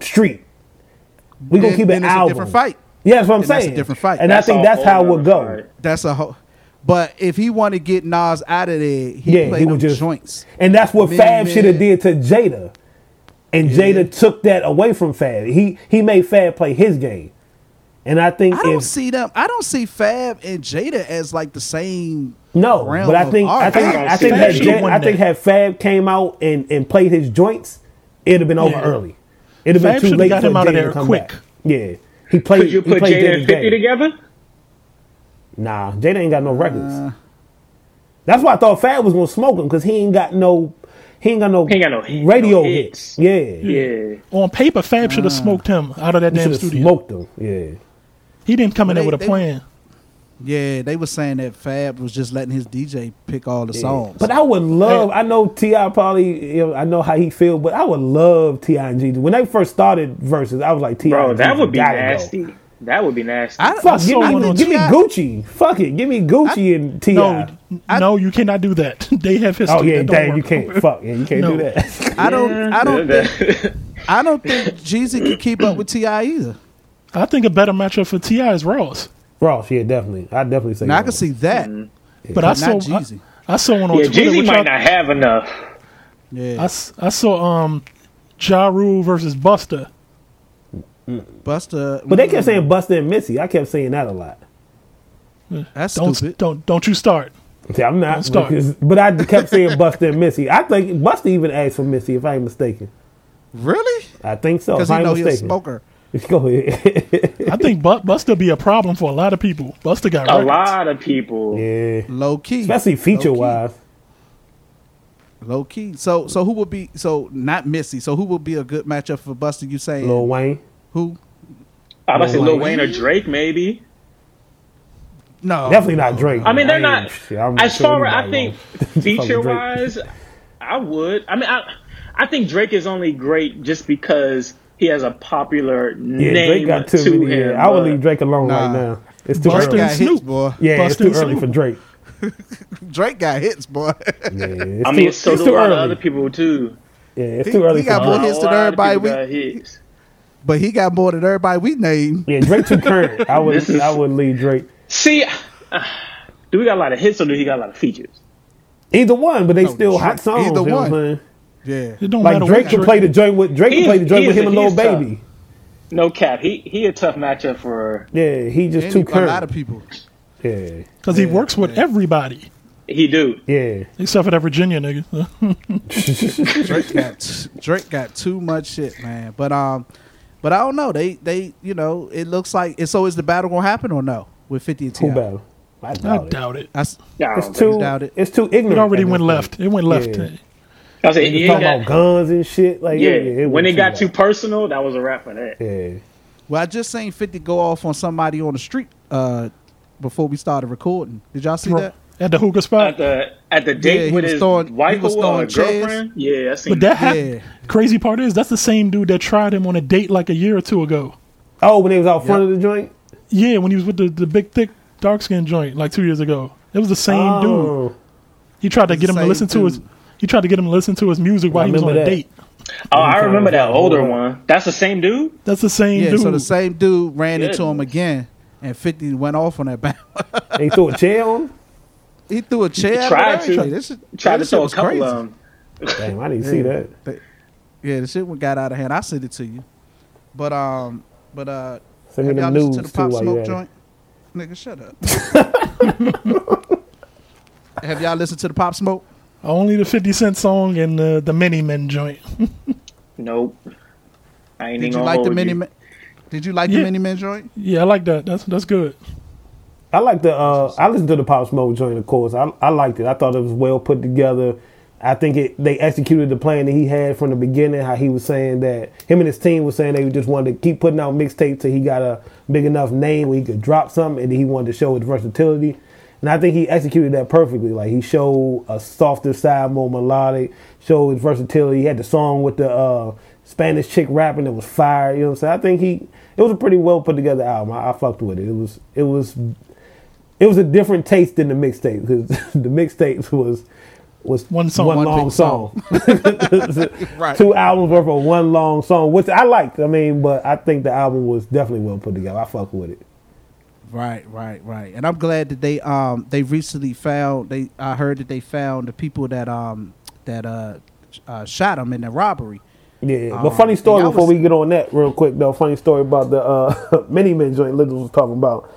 Speaker 1: street. We're gonna keep
Speaker 2: then
Speaker 1: it
Speaker 2: it's a
Speaker 1: album.
Speaker 2: different fight.
Speaker 1: Yeah, that's what I'm
Speaker 2: Then that's a
Speaker 1: saying.
Speaker 2: different fight.
Speaker 1: and
Speaker 3: That's
Speaker 1: I think that's how it would
Speaker 3: nother
Speaker 1: go.
Speaker 3: fight.
Speaker 2: That's a whole. But if he want to get Nas out of there, he
Speaker 1: Yeah,
Speaker 2: play
Speaker 1: he
Speaker 2: them
Speaker 1: would just
Speaker 2: joints.
Speaker 1: And that's what
Speaker 2: Man,
Speaker 1: Fab should have did to Jada. And Jada took that away from Fab. He he made Fab play his game. And I think
Speaker 2: I don't
Speaker 1: if
Speaker 2: see them. I don't see Fab and Jada as like the same.
Speaker 1: no,
Speaker 2: realm
Speaker 1: but I
Speaker 2: of
Speaker 1: think I think
Speaker 3: I
Speaker 1: I think
Speaker 3: that
Speaker 1: had. Jada, I think
Speaker 4: day.
Speaker 1: had Fab came out and, and played his joints, it'd have been over
Speaker 4: Yeah.
Speaker 1: early. It'd have
Speaker 4: Fab
Speaker 1: been too
Speaker 4: should've
Speaker 1: late
Speaker 4: got
Speaker 1: for
Speaker 4: him out of there
Speaker 1: to come
Speaker 4: quick.
Speaker 1: back. Yeah. He played
Speaker 3: Could you put Jada,
Speaker 1: Jada
Speaker 3: and
Speaker 1: Fifty
Speaker 3: together?
Speaker 1: Nah, Jada ain't got no records.
Speaker 2: Uh.
Speaker 1: That's why I thought Fab was gonna smoke him because he ain't got no he ain't got no
Speaker 3: He ain't got no hit-
Speaker 1: radio
Speaker 3: no
Speaker 1: hits.
Speaker 3: hits.
Speaker 1: Yeah.
Speaker 3: Yeah.
Speaker 4: On paper, Fab should have
Speaker 2: Uh.
Speaker 4: smoked him out of that
Speaker 1: He
Speaker 4: damn
Speaker 1: should have
Speaker 4: studio.
Speaker 1: smoked him. Yeah.
Speaker 4: He didn't come in
Speaker 2: Well,
Speaker 4: there with a
Speaker 2: they-
Speaker 4: plan.
Speaker 2: Yeah, they were saying that Fab was just letting his DJ pick all the songs.
Speaker 1: But I would love. I know T.I. probably. You know, I know how he feel, but I would love T.I. and G. When they first started verses, I was like, Ti.
Speaker 3: Bro,
Speaker 1: and
Speaker 3: that would be
Speaker 1: gotta go.
Speaker 3: nasty. That would be nasty.
Speaker 2: I,
Speaker 1: Fuck, give
Speaker 4: saw
Speaker 1: me,
Speaker 4: one on
Speaker 1: give me Gucci. Fuck it, give me Gucci and Ti.
Speaker 4: No,
Speaker 2: I-
Speaker 4: no, you cannot do that. they have history.
Speaker 1: oh yeah,
Speaker 4: That don't
Speaker 1: damn, you can't. Fuck yeah, you can't
Speaker 4: No.
Speaker 1: do that.
Speaker 2: I don't. I don't. Think, I don't think Jeezy can keep up with T.I. either.
Speaker 4: I think a better matchup for T.I. is Ross.
Speaker 1: Ross, yeah, definitely. I definitely say.
Speaker 2: Now I can see that,
Speaker 4: But I
Speaker 2: but
Speaker 4: saw
Speaker 2: not
Speaker 4: I,
Speaker 2: Jeezy.
Speaker 4: I saw one on
Speaker 3: yeah,
Speaker 4: Twitter.
Speaker 3: Jeezy might
Speaker 4: I,
Speaker 3: not have enough.
Speaker 4: I,
Speaker 2: Yeah,
Speaker 4: s- I saw um, Ja Rule versus Busta.
Speaker 2: Busta.
Speaker 1: But they kept saying Busta and Missy. I kept saying that a lot.
Speaker 2: that's
Speaker 4: Don't
Speaker 2: stupid.
Speaker 4: don't don't you start.
Speaker 1: See, I'm not.
Speaker 4: Don't start.
Speaker 1: Because, but I kept saying Busta and Missy. I think Busta even asked for Missy, if I ain't mistaken.
Speaker 2: Really?
Speaker 1: I think so.
Speaker 2: Because he know
Speaker 1: ain't
Speaker 2: he's a smoker.
Speaker 1: Go ahead.
Speaker 4: I think Bu- Busta be a problem for a lot of people. Busta got
Speaker 3: A
Speaker 4: records.
Speaker 3: lot of people.
Speaker 1: yeah.
Speaker 2: Low key,
Speaker 1: Especially feature wise.
Speaker 2: Low key. So so who would be so not Missy? So who would be a good matchup for Busta? You saying
Speaker 1: Lil Wayne.
Speaker 2: who?
Speaker 3: I'm about say
Speaker 1: Lil
Speaker 3: Lil Wayne or Drake, maybe.
Speaker 2: No,
Speaker 1: Definitely not Drake.
Speaker 3: I mean, they're
Speaker 1: ain't-
Speaker 3: not.
Speaker 1: shit,
Speaker 3: As
Speaker 1: sure
Speaker 3: far as I think, feature wise, I would. I mean, I, I think Drake is only great just because he has a popular
Speaker 1: Yeah,
Speaker 3: name
Speaker 1: Drake got too
Speaker 3: to
Speaker 1: many.
Speaker 3: him.
Speaker 1: yeah, I would leave Drake alone
Speaker 2: Nah.
Speaker 1: right now. It's too
Speaker 4: Busta
Speaker 2: Drake
Speaker 1: early.
Speaker 2: got
Speaker 4: and
Speaker 2: hits,
Speaker 4: Snoop.
Speaker 2: boy.
Speaker 1: Yeah, it's too
Speaker 4: and
Speaker 1: early for Drake.
Speaker 2: Drake got hits, boy.
Speaker 1: Yeah, it's
Speaker 3: I
Speaker 1: too,
Speaker 3: mean, so
Speaker 1: it's
Speaker 3: do
Speaker 1: too
Speaker 3: a lot of
Speaker 1: early.
Speaker 3: other people too.
Speaker 1: Yeah, it's
Speaker 2: He-
Speaker 1: too early
Speaker 2: he got
Speaker 1: Drake.
Speaker 2: more hits than
Speaker 3: A
Speaker 2: everybody we-
Speaker 3: got hits.
Speaker 2: but he got more than everybody we named.
Speaker 1: Yeah, Drake too current. I would.
Speaker 3: Is-
Speaker 1: I would leave Drake.
Speaker 3: See, uh, do we got a lot of hits or do he got a lot of features?
Speaker 1: Either one, but they
Speaker 2: No,
Speaker 1: still hot songs.
Speaker 2: either
Speaker 1: you know
Speaker 2: one.
Speaker 1: What I'm saying?
Speaker 2: Yeah.
Speaker 4: It don't
Speaker 1: Like
Speaker 4: matter
Speaker 1: Drake
Speaker 4: what
Speaker 1: can play the joint with Drake
Speaker 3: He
Speaker 1: can play the joint with
Speaker 3: is-
Speaker 1: him and
Speaker 3: he
Speaker 1: Lil
Speaker 3: tough.
Speaker 1: Baby.
Speaker 3: No cap. He he a tough matchup for.
Speaker 1: Yeah, he just too
Speaker 2: he- a lot of people.
Speaker 1: Yeah,
Speaker 4: because he works with everybody
Speaker 3: He do.
Speaker 1: yeah.
Speaker 4: except for that Virginia nigga.
Speaker 2: Drake got Drake got too much shit, man. But um, But I don't know. They they you know it looks like it. So is the battle gonna happen or no with Fifty and T.I.?
Speaker 1: Who battle? I
Speaker 4: I
Speaker 1: doubt it.
Speaker 4: it.
Speaker 2: That's
Speaker 3: Yeah, I
Speaker 1: It's too.
Speaker 2: doubt it.
Speaker 1: It's too ignorant.
Speaker 4: It already went left. It went left.
Speaker 1: Yeah.
Speaker 3: I was saying,
Speaker 1: They
Speaker 3: he
Speaker 1: talking
Speaker 3: got-
Speaker 1: about guns and shit. Like
Speaker 3: yeah,
Speaker 1: it, it
Speaker 3: when it got too
Speaker 1: much.
Speaker 3: personal, that was a wrap for that.
Speaker 1: Yeah.
Speaker 2: well. I just seen Fifty go off on somebody on the street uh, before we started recording. Did y'all see that?
Speaker 4: At the hookah
Speaker 3: At
Speaker 4: spot.
Speaker 3: the at the date
Speaker 2: he
Speaker 3: with
Speaker 2: was
Speaker 3: his
Speaker 2: throwing-
Speaker 3: wife
Speaker 2: was
Speaker 3: or
Speaker 2: throwing chairs.
Speaker 3: girlfriend. Yeah, I seen
Speaker 4: But that
Speaker 2: Yeah.
Speaker 4: happened. Crazy part is that's the same dude that tried him on a date like a year or two ago.
Speaker 1: Oh, when he was out front of the joint.
Speaker 4: Yeah, when he was with the, the big thick dark skin joint like two years ago. It was the same dude.
Speaker 1: Oh.
Speaker 4: He tried to get him to
Speaker 2: same
Speaker 4: listen to his
Speaker 2: dude.
Speaker 4: He tried to get him to listen to his music while he was on a date.
Speaker 3: Oh, I remember that older
Speaker 1: I-
Speaker 3: one. That's the same dude.
Speaker 4: That's the same
Speaker 2: Yeah.
Speaker 4: dude.
Speaker 2: So the same dude ran into him again, and Fifty went off on that battle.
Speaker 1: They threw a chair on. him?
Speaker 2: he threw a chair. at
Speaker 3: tried
Speaker 2: him,
Speaker 3: to.
Speaker 2: everything. This shit-
Speaker 3: Tried
Speaker 2: this
Speaker 3: to
Speaker 2: shit
Speaker 3: throw a
Speaker 2: was
Speaker 3: couple
Speaker 2: crazy.
Speaker 3: of them.
Speaker 1: Damn, I didn't see that.
Speaker 2: They- yeah, the shit one got out of hand. I sent it to you, but um, but uh,
Speaker 1: Send me
Speaker 2: have y'all
Speaker 1: the
Speaker 2: listened
Speaker 1: news
Speaker 2: to the Pop
Speaker 1: while you
Speaker 2: Smoke
Speaker 1: at it.
Speaker 2: joint? Nigga, shut up. have y'all listened to the Pop Smoke?
Speaker 4: Only the fifty cent song and the the mini men joint.
Speaker 3: Nope. I ain't
Speaker 2: Did you like the mini?
Speaker 3: you.
Speaker 2: Man, did you like
Speaker 4: Yeah.
Speaker 2: the Mini Man joint?
Speaker 4: yeah, I like that. That's that's good.
Speaker 1: I like the. Uh, I listened to the Pop Smoke joint, of course. I I liked it. I thought it was well put together. I think it they executed the plan that he had from the beginning. How he was saying that him and his team was saying they just wanted to keep putting out mixtapes till he got a big enough name where he could drop something, and he wanted to show his versatility. And I think he executed that perfectly. Like he showed a softer side, more melodic, showed his versatility. He had the song with the uh, Spanish chick rapping that was fire. You know what I'm saying? I think he it was a pretty well put together album. I, I fucked with it. It was it was it was a different taste than the mixtape because the mixtapes was was
Speaker 4: One song,
Speaker 1: one,
Speaker 4: one
Speaker 1: long
Speaker 2: big
Speaker 1: song,
Speaker 2: Right.
Speaker 1: two albums worth of one long song, which I liked. I mean, but I think the album was definitely well put together. I fuck with it.
Speaker 2: Right, right, right. And I'm glad that they um they recently found they I heard that they found the people that um that uh, uh shot him in the robbery.
Speaker 1: Yeah, but
Speaker 2: Um,
Speaker 1: funny story before
Speaker 2: was-
Speaker 1: we get on that real quick though. Funny story about the uh, mini men joint Liz was talking about.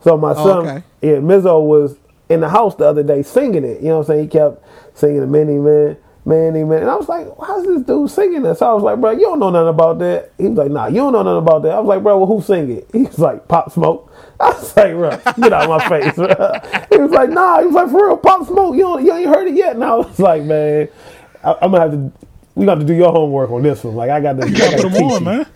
Speaker 1: So my
Speaker 2: Oh,
Speaker 1: son,
Speaker 2: okay.
Speaker 1: yeah, Mizzo was in the house the other day singing it. You know what I'm saying? He kept singing the mini man, mini man, and I was like, "How's this dude singing this?" So I was like, "Bro, you don't know nothing about that." He was like, "Nah, you don't know nothing about that." I was like, "Bro, well, who sing it?" He was like, "Pop Smoke." I was like, "Bro, get out of my face." bro." he was like, "Nah," he was like, "For real, Pop Smoke, you don't, you ain't heard it yet." And I was like, "Man, I, I'm gonna have to." We got to do your homework on this one. Like I got to, I gotta
Speaker 4: gotta put
Speaker 1: teach
Speaker 4: him on,
Speaker 1: you.
Speaker 4: man.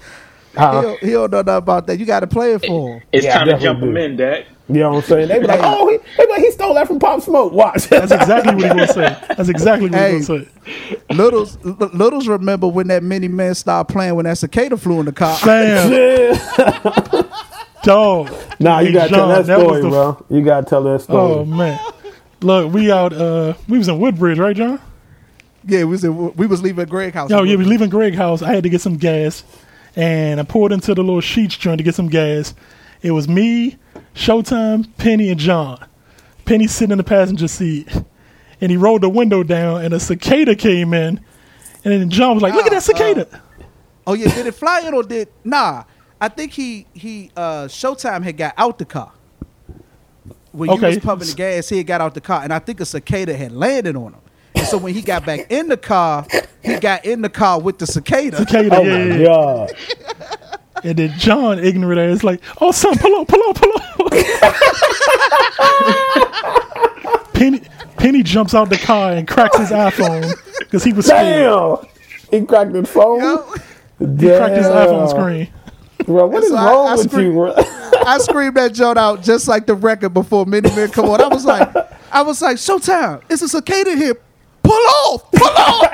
Speaker 2: He,
Speaker 1: Huh?
Speaker 2: don't, he don't know nothing about that. You got to play it for him.
Speaker 3: It's
Speaker 1: Yeah,
Speaker 3: time to
Speaker 1: definitely
Speaker 3: jump him in, Dek.
Speaker 1: You know what I'm saying? They be like, oh, he, they be like, he stole that from Pop Smoke. Watch.
Speaker 4: That's exactly what he gonna say. That's exactly what
Speaker 2: Hey.
Speaker 4: he gonna say.
Speaker 2: Littles, L- Littles remember when that mini man stopped playing when that cicada flew in the car.
Speaker 4: Fam,
Speaker 1: yeah.
Speaker 4: dog.
Speaker 1: Nah, you
Speaker 4: Hey,
Speaker 1: gotta tell that story,
Speaker 4: the-
Speaker 1: bro. You gotta tell that story.
Speaker 4: Oh man. Look, we out uh we was in Woodbridge, right, John?
Speaker 2: Yeah, we was in, we was leaving Greg house.
Speaker 4: Yo, yeah, we leaving Greg house. I had to get some gas. And I pulled into the little Sheetz joint to get some gas. It was me, Showtime, Penny, and John. Penny sitting in the passenger seat. And he rolled the window down and a cicada came in. And then John was like, Look at that cicada.
Speaker 2: Oh yeah, did it fly in or did nah? I think he he uh Showtime had got out the car. When you
Speaker 4: Okay.
Speaker 2: was pumping the gas, he had got out the car, and I think a cicada had landed on him. And so when he got back in the car, he got in the car with the cicada.
Speaker 4: cicada,
Speaker 1: Oh
Speaker 4: yeah,
Speaker 1: my
Speaker 4: yeah, yeah.
Speaker 1: god.
Speaker 4: And then John, ignorant ass, like, oh, son, pull up, pull up, pull up. Penny, Penny jumps out the car and cracks his iPhone because he was scared.
Speaker 1: Damn. He cracked his phone.
Speaker 2: Yo,
Speaker 4: He cracked his iPhone screen.
Speaker 1: Bro, what is
Speaker 2: So I-
Speaker 1: wrong
Speaker 2: I
Speaker 1: with
Speaker 2: scream-
Speaker 1: you, bro?
Speaker 2: I screamed that joke out just like the record before Mini Man come on. I was like, I was like, Showtime, it's a cicada here. Pull off, pull off.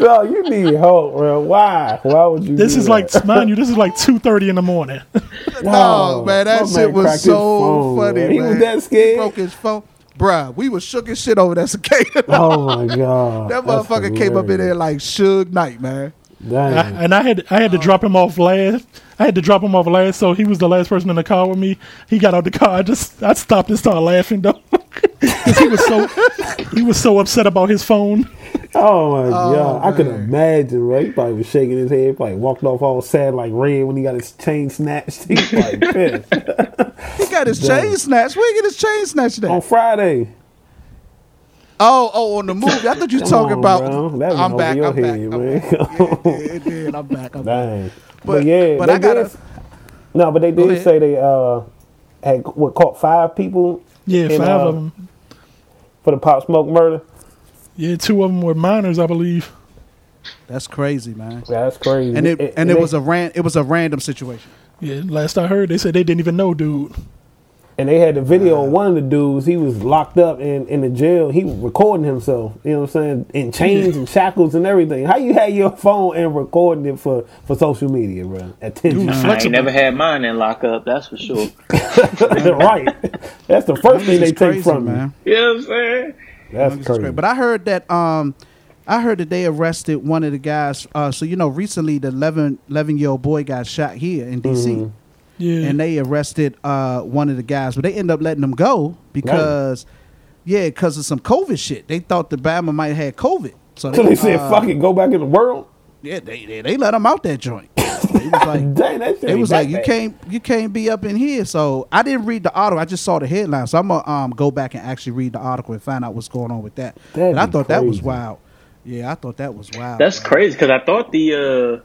Speaker 1: Bro, you need help, bro. Why? Why would you?
Speaker 4: This
Speaker 1: do
Speaker 4: is
Speaker 1: that?
Speaker 4: like, mind you, this is like 2.30 in the morning.
Speaker 2: No, man, that
Speaker 1: my
Speaker 2: shit
Speaker 1: man
Speaker 2: was so
Speaker 1: phone,
Speaker 2: funny.
Speaker 1: man. He was that
Speaker 2: He
Speaker 1: scared.
Speaker 2: broke his phone, bruh. We was shook as shit over that cicada.
Speaker 1: Oh my god.
Speaker 2: that motherfucker came up in there like Suge Knight, man.
Speaker 1: Damn.
Speaker 4: I, and I had I had to uh-huh. drop him off last. I had to drop him off last, so he was the last person in the car with me. He got out the car. I just I stopped and started laughing though, because he was so he was so upset about his phone.
Speaker 1: Oh my god, I could imagine, right? He probably was shaking his head, probably walked off all sad like red when he got his chain snatched. He like pissed.
Speaker 2: He got his chain snatched. Where he get his chain snatched
Speaker 1: on? Friday.
Speaker 2: Oh, oh, on the movie. I thought you
Speaker 1: were
Speaker 2: talking
Speaker 1: on,
Speaker 2: about.
Speaker 1: That
Speaker 2: I'm back. I'm back.
Speaker 1: head,
Speaker 2: I'm back. Yeah, it did, it did. I'm back. I'm back.
Speaker 1: Dang. But,
Speaker 2: But-
Speaker 1: yeah,
Speaker 2: but I gotta-
Speaker 1: did- No, but they did say they uh had what caught five people
Speaker 4: Yeah,
Speaker 1: in,
Speaker 4: five
Speaker 1: uh,
Speaker 4: of them.
Speaker 1: for the Pop Smoke murder.
Speaker 4: Yeah, two of them were minors, I believe.
Speaker 2: That's crazy, man.
Speaker 1: Yeah, that's crazy.
Speaker 2: And it and it
Speaker 1: they-
Speaker 2: was a ran it was a random situation.
Speaker 4: Yeah, last I heard, they said they didn't even know, dude.
Speaker 1: and they had the video of one of the dudes. He was locked up in, in the jail. He was recording himself. You know what I'm saying? In chains and shackles and everything. How you had your phone and recording it for, for social media, bro? Attention.
Speaker 4: Dude,
Speaker 3: I ain't never had mine in lockup, that's for sure.
Speaker 1: right. That's the first thing they take
Speaker 2: crazy,
Speaker 1: from you.
Speaker 2: man.
Speaker 3: you know what I'm saying?
Speaker 1: That's
Speaker 2: This
Speaker 1: crazy.
Speaker 2: But I heard that um I heard that they arrested one of the guys. Uh, so you know, recently the 11, 11 year old boy got shot here in DC,
Speaker 1: Mm-hmm.
Speaker 4: Yeah,
Speaker 2: and they arrested uh, one of the guys, but they ended up letting him go because, yeah, because of some COVID shit. They thought the Bama might have had COVID, so
Speaker 1: so they said,
Speaker 2: uh,
Speaker 1: "Fuck it, go back in the world."
Speaker 2: Yeah, they, they they let him out that joint. It was like
Speaker 1: Dang, that shit
Speaker 2: it was like you
Speaker 1: bad.
Speaker 2: can't you can't be up in here. So I didn't read the article. I just saw the headline. So I'm gonna um, go back and actually read the article and find out what's going on with that.
Speaker 1: That'd
Speaker 2: and I
Speaker 1: be
Speaker 2: thought that was
Speaker 1: crazy.
Speaker 2: wild. Yeah, I thought that was wild.
Speaker 3: That's
Speaker 2: man.
Speaker 3: crazy because I thought the uh,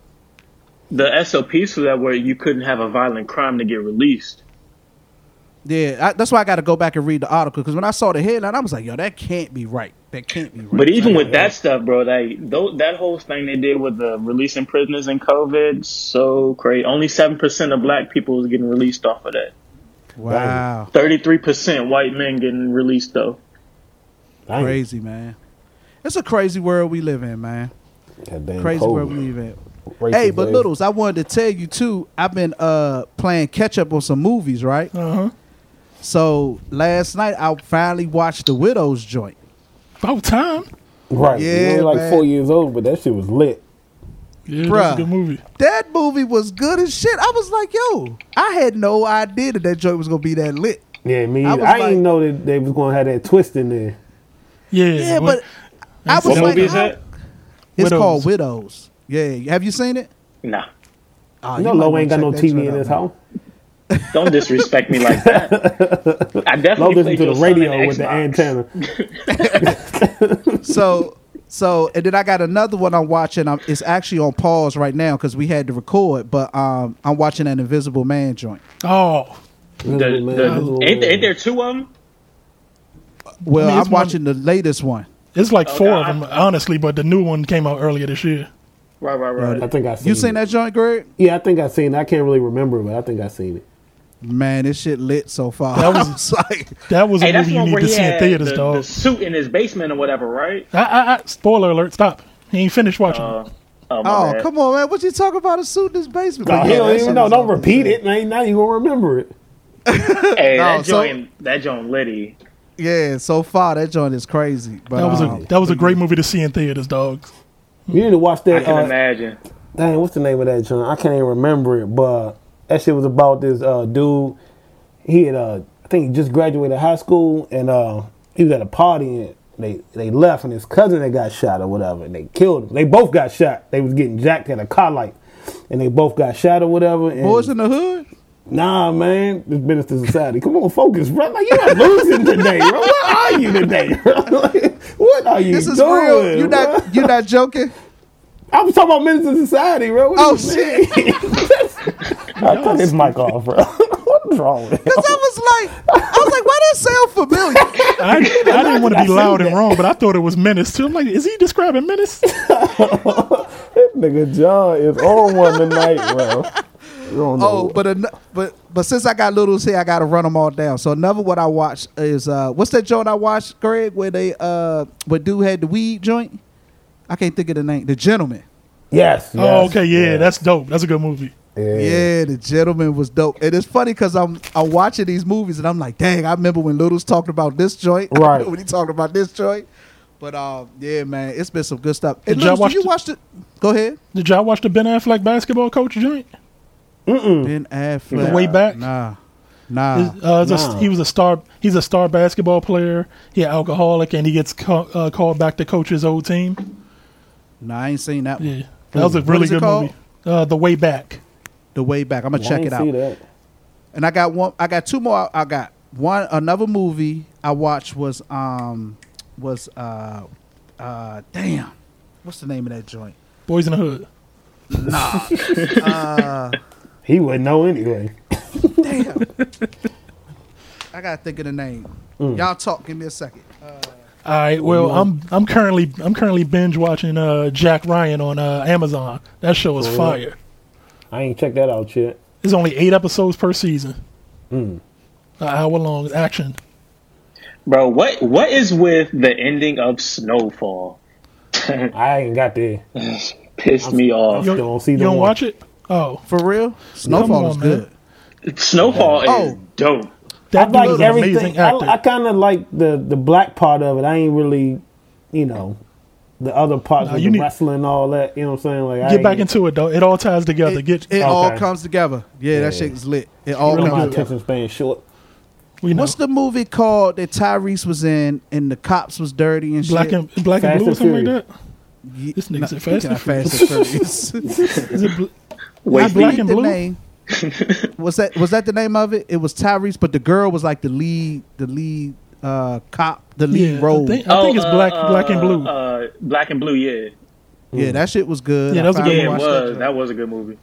Speaker 3: the SOPs for that were you couldn't have a violent crime to get released.
Speaker 2: Yeah, I, that's why I got to go back and read the article because when I saw the headline, I was like, "Yo, that can't be right. That can't be right."
Speaker 3: But even with that stuff, bro, that tho- that whole thing they did with the releasing prisoners in COVID, so crazy. Only seven percent of black people was getting released off of that.
Speaker 2: wow,
Speaker 3: Thirty three percent white men getting released though.
Speaker 1: Dang.
Speaker 2: crazy man. It's a crazy world we live in, man. Crazy
Speaker 1: COVID.
Speaker 2: world we live in.
Speaker 1: Racist
Speaker 2: Hey, but
Speaker 1: ass.
Speaker 2: Littles, I wanted to tell you too. I've been uh playing catch up on some movies, right?
Speaker 4: uh huh.
Speaker 2: So last night I finally watched The Widow's joint.
Speaker 4: About time.
Speaker 1: Right.
Speaker 2: Yeah,
Speaker 1: Yeah, only like
Speaker 2: man.
Speaker 1: four years old, but that shit was lit.
Speaker 4: Yeah, that's
Speaker 2: Bruh.
Speaker 4: a good movie.
Speaker 2: That movie was good as shit. I was like, yo, I had no idea that that joint was gonna be that lit.
Speaker 1: Yeah, me.
Speaker 2: I
Speaker 1: I,
Speaker 2: like-
Speaker 1: didn't know that they was gonna have that twist in there.
Speaker 4: Yeah,
Speaker 2: Yeah,
Speaker 4: what-
Speaker 2: but I was
Speaker 3: What
Speaker 2: like,
Speaker 3: movie is that?
Speaker 2: It's
Speaker 4: Widows.
Speaker 2: called Widows. Yeah, have you seen it?
Speaker 3: Nah,
Speaker 2: Oh,
Speaker 1: You know,
Speaker 2: might
Speaker 1: Lo ain't got no TV in his
Speaker 2: man.
Speaker 1: house.
Speaker 3: Don't disrespect me like that. I
Speaker 1: Lo
Speaker 3: definitely
Speaker 1: listen to the
Speaker 3: son in
Speaker 1: radio with the antenna.
Speaker 2: so so and then I got another one I'm watching. Um, it's actually on pause right now because we had to record, but um, I'm watching an Invisible Man joint.
Speaker 4: oh,
Speaker 3: The, the, ain't, ain't there two of them?
Speaker 2: Well,
Speaker 4: I mean,
Speaker 2: I'm watching the latest one.
Speaker 4: it's like
Speaker 3: Okay,
Speaker 4: four of them, honestly. But the new one came out earlier this year.
Speaker 3: Right, right, right.
Speaker 1: I think I seen
Speaker 2: You seen
Speaker 1: it.
Speaker 2: that joint, Greg?
Speaker 1: Yeah, I think I seen it. I can't really remember, but I think I seen it.
Speaker 2: Man, this shit lit so far.
Speaker 4: That was-
Speaker 2: I was like,
Speaker 4: That was a
Speaker 3: Hey, that's
Speaker 4: movie you need to see in theaters,
Speaker 3: the,
Speaker 4: dog.
Speaker 3: the suit in his basement or whatever, right?
Speaker 4: I, I, I, spoiler alert! Stop. He ain't finished watching.
Speaker 3: Uh, oh,
Speaker 2: oh come on, man, what you talking about? A suit in his basement?
Speaker 1: No,
Speaker 2: yeah,
Speaker 1: don't even know. Don't repeat it. Now, now you gonna remember it.
Speaker 3: Hey,
Speaker 2: No,
Speaker 3: that
Speaker 2: so-
Speaker 3: joint, that joint litty.
Speaker 2: Yeah, so far that joint is crazy. But
Speaker 4: that was
Speaker 2: um,
Speaker 4: a that was a great movie to see in theaters, dog.
Speaker 1: You need to watch that.
Speaker 3: I can
Speaker 1: Uh,
Speaker 3: imagine.
Speaker 1: dang, what's the name of that joint? I can't even remember it, but that shit was about this uh, dude. He had, uh, I think, he just graduated high school, and uh, he was at a party, and they they left, and his cousin had got shot or whatever, and they killed him. They both got shot. They was getting jacked at a car light, and they both got shot or whatever. And
Speaker 2: Boyz n the Hood.
Speaker 1: Nah, man, Menace II Society. Come on, focus, bro. Like you are not losing today, bro. What are you today, bro? Like, what are you
Speaker 2: This is
Speaker 1: doing?
Speaker 2: real. You not you not joking?
Speaker 1: I was talking about Menace II Society, bro. What
Speaker 2: Oh,
Speaker 1: mean? I cut his mic off, bro. What's wrong with him?
Speaker 2: Cause I was like, I was like, why that sound familiar?
Speaker 4: I, I didn't want to be loud and wrong, but I thought it was Menace II. I'm like, is he describing Menace?
Speaker 1: This nigga John is on one tonight, bro. You don't know.
Speaker 2: Oh, but an- but but since I got littles here, I got to run them all down. So another what I watched is uh, what's that joint I watched, Greg, where they uh, where dude had the weed joint? I can't think of the name. The gentleman.
Speaker 1: yes,
Speaker 4: oh, okay, yeah,
Speaker 1: yes.
Speaker 4: that's dope. That's a good movie.
Speaker 1: Yeah.
Speaker 2: Yeah, the gentleman was dope. And it's funny because I'm I'm watching these movies and I'm like, dang, I remember when Littles talked about this joint.
Speaker 1: Right.
Speaker 2: when he talked about this joint. But um, yeah, man, it's been some good stuff. And
Speaker 4: Did y'all
Speaker 2: Littles, do you
Speaker 4: watch
Speaker 2: watch it? Go ahead.
Speaker 4: Did y'all watch the Ben Affleck basketball coach joint?
Speaker 2: Ben Affleck.
Speaker 4: The way back?
Speaker 2: Nah, nah.
Speaker 4: Uh, it's a- he was a star. He's a star basketball player. He an alcoholic, and he gets ca- uh, called back to coach his old team.
Speaker 2: nah, I ain't seen that one.
Speaker 4: Yeah, that was a really good
Speaker 2: called?
Speaker 4: movie. Uh, the way back.
Speaker 2: The way back. I'm gonna
Speaker 1: I
Speaker 2: check
Speaker 1: ain't
Speaker 2: it out.
Speaker 1: That.
Speaker 2: And I got one. I got two more. I got one. Another movie I watched was um, was uh uh damn, what's the name of that joint?
Speaker 4: Boyz n the Hood.
Speaker 2: Uh,
Speaker 1: He wouldn't know anyway.
Speaker 2: damn. I gotta think of the name.
Speaker 1: Mm.
Speaker 2: Y'all talk. Give me a second.
Speaker 4: All right. Well, I'm I'm currently I'm currently binge watching uh, Jack Ryan on uh, Amazon. That show is
Speaker 1: Oh, yeah.
Speaker 4: fire.
Speaker 1: I ain't checked that out yet.
Speaker 4: It's only eight episodes per season.
Speaker 1: Mm.
Speaker 4: An hour long action.
Speaker 3: Bro, what what is with the ending of Snowfall?
Speaker 1: I ain't got there.
Speaker 3: Pissed me off.
Speaker 4: You
Speaker 1: don't see
Speaker 4: You don't
Speaker 1: one.
Speaker 4: watch it? Oh,
Speaker 2: For real, Snowfall
Speaker 4: on,
Speaker 2: is
Speaker 4: man.
Speaker 2: good.
Speaker 3: Snowfall
Speaker 2: Oh.
Speaker 3: is dope.
Speaker 4: that
Speaker 1: I like everything.
Speaker 4: amazing
Speaker 1: I. I kind of like the the black part of it. I ain't really, you know, the other parts
Speaker 4: Nah,
Speaker 1: of
Speaker 4: you
Speaker 1: the
Speaker 4: need-
Speaker 1: wrestling and all that. You know what I'm saying? Like I
Speaker 4: Get back into it though. It all ties together.
Speaker 2: It,
Speaker 4: Get
Speaker 2: it all comes together. Yeah, that
Speaker 1: Yeah.
Speaker 2: shit is lit. It all
Speaker 4: really
Speaker 2: comes together.
Speaker 1: attention span short.
Speaker 4: we know.
Speaker 2: What's the movie called that Tyrese was in and the cops was dirty and
Speaker 4: black
Speaker 2: shit?
Speaker 4: and black and blue or
Speaker 1: and
Speaker 4: something like that?
Speaker 2: Ye-
Speaker 4: This nigga's
Speaker 2: nah,
Speaker 4: said Fast
Speaker 2: speaking
Speaker 4: and
Speaker 2: of Fast and Furious.
Speaker 4: Is it bl-
Speaker 3: Wait,
Speaker 4: Not black and blue?
Speaker 2: name. was that was that the name of it? It was Tyrese, but the girl was like the lead, the lead uh, cop, the lead
Speaker 4: Yeah, I
Speaker 2: role.
Speaker 4: think- I think it's black- black and blue.
Speaker 3: Uh, black and blue, yeah.
Speaker 2: yeah, that shit was good.
Speaker 4: Yeah, that was a good
Speaker 3: Yeah, it
Speaker 4: watch
Speaker 3: was.
Speaker 2: joint.
Speaker 3: That was a good movie.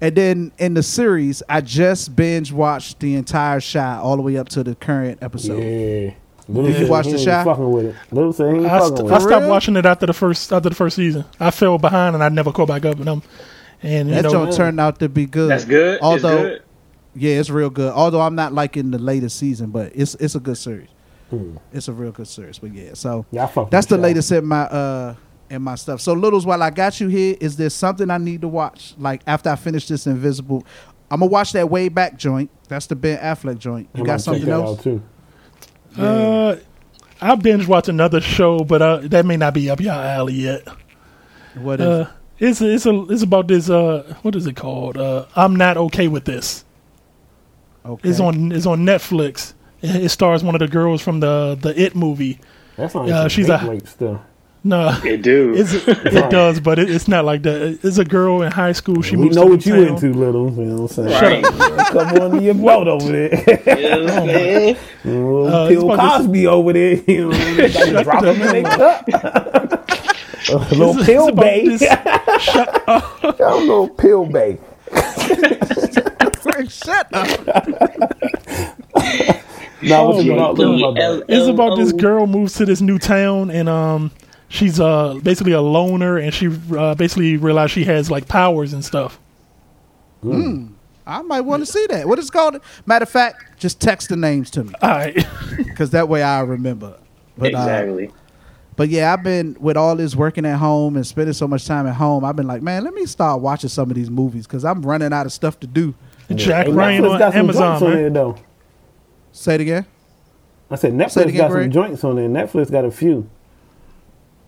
Speaker 2: And then in the series, I just binge watched the entire shot all the way up to the current episode.
Speaker 1: Yeah. Little
Speaker 2: Did you watch the
Speaker 1: ain't
Speaker 2: shot?
Speaker 1: Fucking with it. Little said he ain't
Speaker 4: I, st- I stopped
Speaker 2: real?
Speaker 4: watching it after the first after the first season. I fell behind and I never caught back up. And I'm and you
Speaker 2: That
Speaker 4: know
Speaker 2: joint turned out to be good.
Speaker 3: That's good. it's
Speaker 2: Although,
Speaker 3: good.
Speaker 2: yeah, it's real good. Although I'm not liking the latest season, but it's it's a good series.
Speaker 1: Hmm.
Speaker 2: It's a real good series. But yeah, so
Speaker 1: Yeah, I fuck with
Speaker 2: that's the
Speaker 1: Shaq.
Speaker 2: latest in my uh in my stuff. So littles, while I got you here, is there something I need to watch? Like after I finish this Invisible, I'm gonna watch that way back joint. That's the Ben Affleck joint.
Speaker 1: I
Speaker 2: You got something else?
Speaker 1: out, too.
Speaker 4: Uh, I binge watch another show, but uh, that may not be up your alley yet.
Speaker 2: What is?
Speaker 4: Uh, it's it's a it's about this uh what is it called? Uh, I'm not okay with this.
Speaker 2: okay.
Speaker 4: It's on it's on Netflix. It, it stars one of the girls from the the It movie.
Speaker 1: That's not
Speaker 4: Yeah,
Speaker 1: yeah,
Speaker 4: she's
Speaker 1: she's
Speaker 4: a-
Speaker 1: rape still.
Speaker 4: No,
Speaker 3: It do.
Speaker 4: it's, it does, but it, it's not like that. It's a girl in high school. She
Speaker 1: we
Speaker 4: moves
Speaker 1: know
Speaker 4: to
Speaker 1: what you
Speaker 4: town.
Speaker 1: into, little. You know what I'm saying?
Speaker 3: Right.
Speaker 1: Come on to your boat over there.
Speaker 3: You know what I'm saying?
Speaker 1: Little
Speaker 4: Uh, it's
Speaker 1: Bill
Speaker 4: about this-
Speaker 1: Cosby over there. You know, they gotta drop him in their cup. A little
Speaker 4: It's-
Speaker 1: pill
Speaker 4: it's
Speaker 1: bay.
Speaker 4: this- shut up.
Speaker 1: A little pill bay.
Speaker 2: Shut up.
Speaker 1: Now,
Speaker 4: Oh
Speaker 1: what you about? Little about that?
Speaker 4: It's about this girl moves to this new town and um she's uh basically a loner and she uh, basically realized she has like powers and stuff.
Speaker 2: I might want to see that. What is it called? Matter of fact, just text the names to me
Speaker 4: All right.
Speaker 2: because that way I remember. But, uh,
Speaker 3: exactly.
Speaker 2: But yeah, I've been with all this working at home and spending so much time at home. I've been like, man, let me start watching some of these movies because I'm running out of stuff to do.
Speaker 4: Jack
Speaker 1: Hey,
Speaker 4: Ryan on Amazon,
Speaker 1: on
Speaker 4: man.
Speaker 1: there, though.
Speaker 2: Say it again.
Speaker 1: I said Netflix
Speaker 2: again,
Speaker 1: got
Speaker 2: Greg.
Speaker 1: some joints on there. Netflix got a few.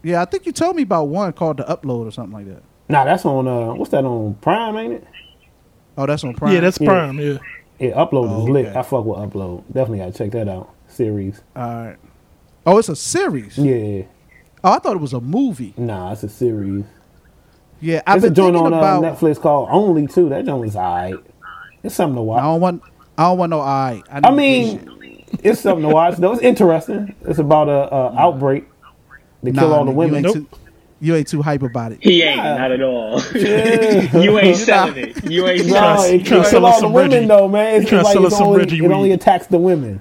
Speaker 2: Yeah, I think you told me about one called The Upload or something like that.
Speaker 1: Nah, that's on uh, what's that on Prime, ain't it?
Speaker 2: Oh, that's on Prime.
Speaker 4: Yeah, that's
Speaker 1: Yeah.
Speaker 4: Prime. Yeah.
Speaker 1: Yeah, Upload
Speaker 2: Oh,
Speaker 1: is lit.
Speaker 2: okay.
Speaker 1: I fuck with Upload. Definitely gotta check that out. Series.
Speaker 2: all right. Oh, it's a series.
Speaker 1: Yeah,
Speaker 2: Oh, I thought it was a movie.
Speaker 1: nah, it's a series.
Speaker 2: Yeah, I've
Speaker 1: There's a
Speaker 2: been
Speaker 1: joint
Speaker 2: thinking
Speaker 1: on
Speaker 2: about.
Speaker 1: uh, Netflix called Only too. That joint was alright. It's something to watch.
Speaker 2: I don't want. I don't want no eye.
Speaker 1: I mean, it's something to watch. though. It's interesting. It's about a, a outbreak to kill all the
Speaker 2: You
Speaker 1: women.
Speaker 2: ain't,
Speaker 4: Nope.
Speaker 2: too, you ain't too hype about it.
Speaker 3: He ain't,
Speaker 1: Yeah.
Speaker 3: not at all.
Speaker 1: Yeah.
Speaker 3: you ain't selling it. You ain't
Speaker 1: No,
Speaker 3: selling
Speaker 1: it
Speaker 3: it.
Speaker 4: trying
Speaker 1: kills all the women
Speaker 4: Reggie.
Speaker 1: though, man. It's
Speaker 4: trying
Speaker 1: like
Speaker 4: sell
Speaker 1: it's
Speaker 4: us some
Speaker 1: only,
Speaker 4: Reggie
Speaker 1: it only attacks the women.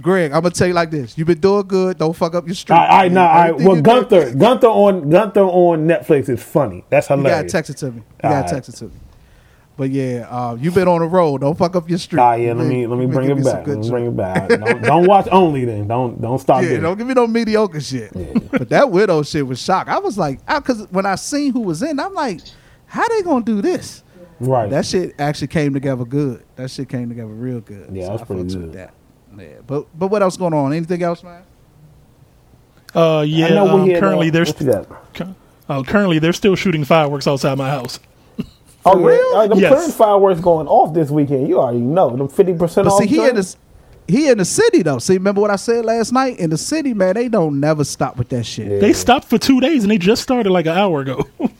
Speaker 2: Greg, I'm gonna tell you like this: You've been doing good. Don't fuck up your street.
Speaker 1: All right, all right, nah, all right. Well, Gunther, Gunther on Gunther on Netflix is funny. That's hilarious.
Speaker 2: You gotta text it to me. You gotta
Speaker 1: right.
Speaker 2: text it to me. But yeah, uh, you've been on the road. Don't fuck up your street.
Speaker 1: Ah, yeah. Let me let me bring
Speaker 2: give
Speaker 1: it back. Let me bring it back. Don't, don't watch only then. Don't don't stop
Speaker 2: Yeah, don't give me no mediocre shit. But that widow shit was shock. I was like, because when I seen who was in, I'm like, how they gonna do this?
Speaker 1: Right.
Speaker 2: That shit actually came together good. That shit came together real good.
Speaker 1: Yeah,
Speaker 2: So
Speaker 1: that's
Speaker 2: I
Speaker 1: pretty
Speaker 2: fucks
Speaker 1: good.
Speaker 2: With that. Yeah, but but what else going on? Anything else, man?
Speaker 4: Uh,
Speaker 1: I
Speaker 4: yeah.
Speaker 1: know
Speaker 4: Um, currently,
Speaker 1: uh,
Speaker 4: they're
Speaker 1: what you got?
Speaker 4: st- uh, currently they're still shooting fireworks outside my house.
Speaker 1: Oh,
Speaker 2: For
Speaker 1: yeah.
Speaker 2: real?
Speaker 1: Uh, them
Speaker 4: Yes.
Speaker 1: clearance fireworks going off this weekend. You already know them fifty percent
Speaker 2: But
Speaker 1: off.
Speaker 2: see, he in
Speaker 1: joints?
Speaker 2: the he in the city though. See, remember what I said last night? In the city, man, they don't never stop with that shit.
Speaker 1: Yeah.
Speaker 4: They stopped for two days and they just started like an hour ago.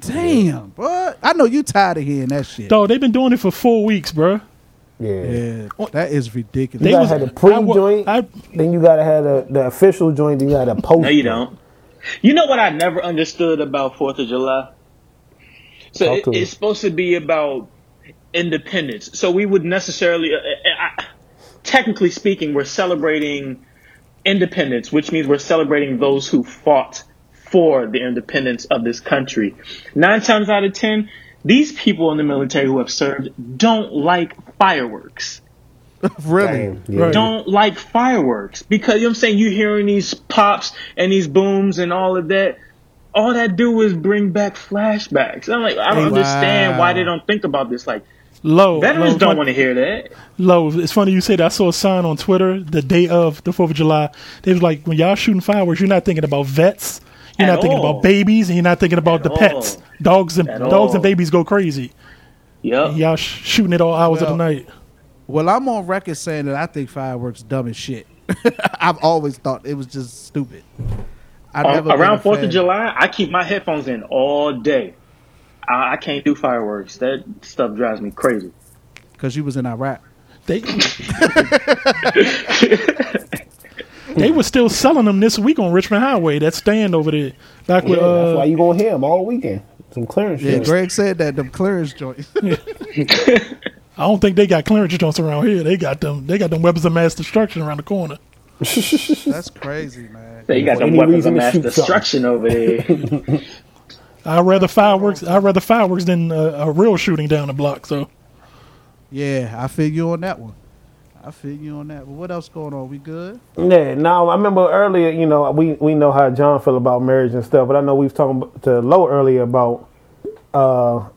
Speaker 2: Damn, bro. I know you tired of hearing that shit.
Speaker 4: Dog, they've been doing it for four weeks, bro.
Speaker 1: Yeah.
Speaker 2: Yeah, that is ridiculous.
Speaker 1: You
Speaker 4: They
Speaker 1: gotta
Speaker 4: was-
Speaker 1: have the pre joint,
Speaker 4: I-
Speaker 1: then you gotta have the, the official joint, then you gotta post.
Speaker 3: No, you don't. You know what I never understood about Fourth of July? So it,
Speaker 1: to
Speaker 3: it's supposed to be about independence. So we would necessarily, uh, uh, uh, technically speaking, we're celebrating independence, which means we're celebrating those who fought for the independence of this country. Nine times out of ten, these people in the military who have served don't like fireworks
Speaker 2: really?
Speaker 1: Damn, yeah.
Speaker 3: Don't like fireworks because you know what I'm saying you're hearing these pops and these booms and all of that. All that do is bring back flashbacks. I'm like, I don't
Speaker 2: Wow.
Speaker 3: understand why they don't think about this. Like,
Speaker 4: Low.
Speaker 3: veterans
Speaker 4: low,
Speaker 3: don't want to hear that.
Speaker 4: Low. It's funny you say that. I saw a sign on Twitter the day of the Fourth of July. They was like, when y'all shooting fireworks, you're not thinking about vets. You're
Speaker 3: At
Speaker 4: not thinking about babies, and you're not thinking about
Speaker 3: At
Speaker 4: the pets. Dogs and
Speaker 3: At
Speaker 4: dogs
Speaker 3: all.
Speaker 4: and babies go crazy.
Speaker 3: Yep.
Speaker 4: Y'all sh- shooting it all hours of the night.
Speaker 2: Well, I'm on record saying that I think fireworks dumb as shit. I've always thought it was just stupid. I've never
Speaker 3: around Fourth of July, I keep my headphones in all day. I, I can't do fireworks. That stuff drives me crazy.
Speaker 2: because you was in Iraq.
Speaker 4: They they were still selling them this week on Richmond Highway. That stand over there, back
Speaker 1: Yeah,
Speaker 4: with
Speaker 1: that's why
Speaker 4: uh,
Speaker 1: you gonna hear them all weekend. Some clearance
Speaker 2: Yeah,
Speaker 1: shit.
Speaker 2: Greg said that them clearance joints.
Speaker 4: I don't think they got clearance joints around here. They got them. They got them weapons of mass destruction around the corner.
Speaker 2: That's crazy, man.
Speaker 3: They got
Speaker 1: For
Speaker 3: them
Speaker 1: any
Speaker 3: weapons
Speaker 1: reason
Speaker 3: of mass
Speaker 1: shoot something.
Speaker 3: destruction over there.
Speaker 4: I'd rather fireworks. I'd rather fireworks than uh, a real shooting down the block. So
Speaker 2: Yeah, I feel you on that one. I feel you on that. But what else going on? We good?
Speaker 1: Yeah, now I remember earlier, you know, we, we know how John feel about marriage and stuff, but I know we was talking to Lo earlier about uh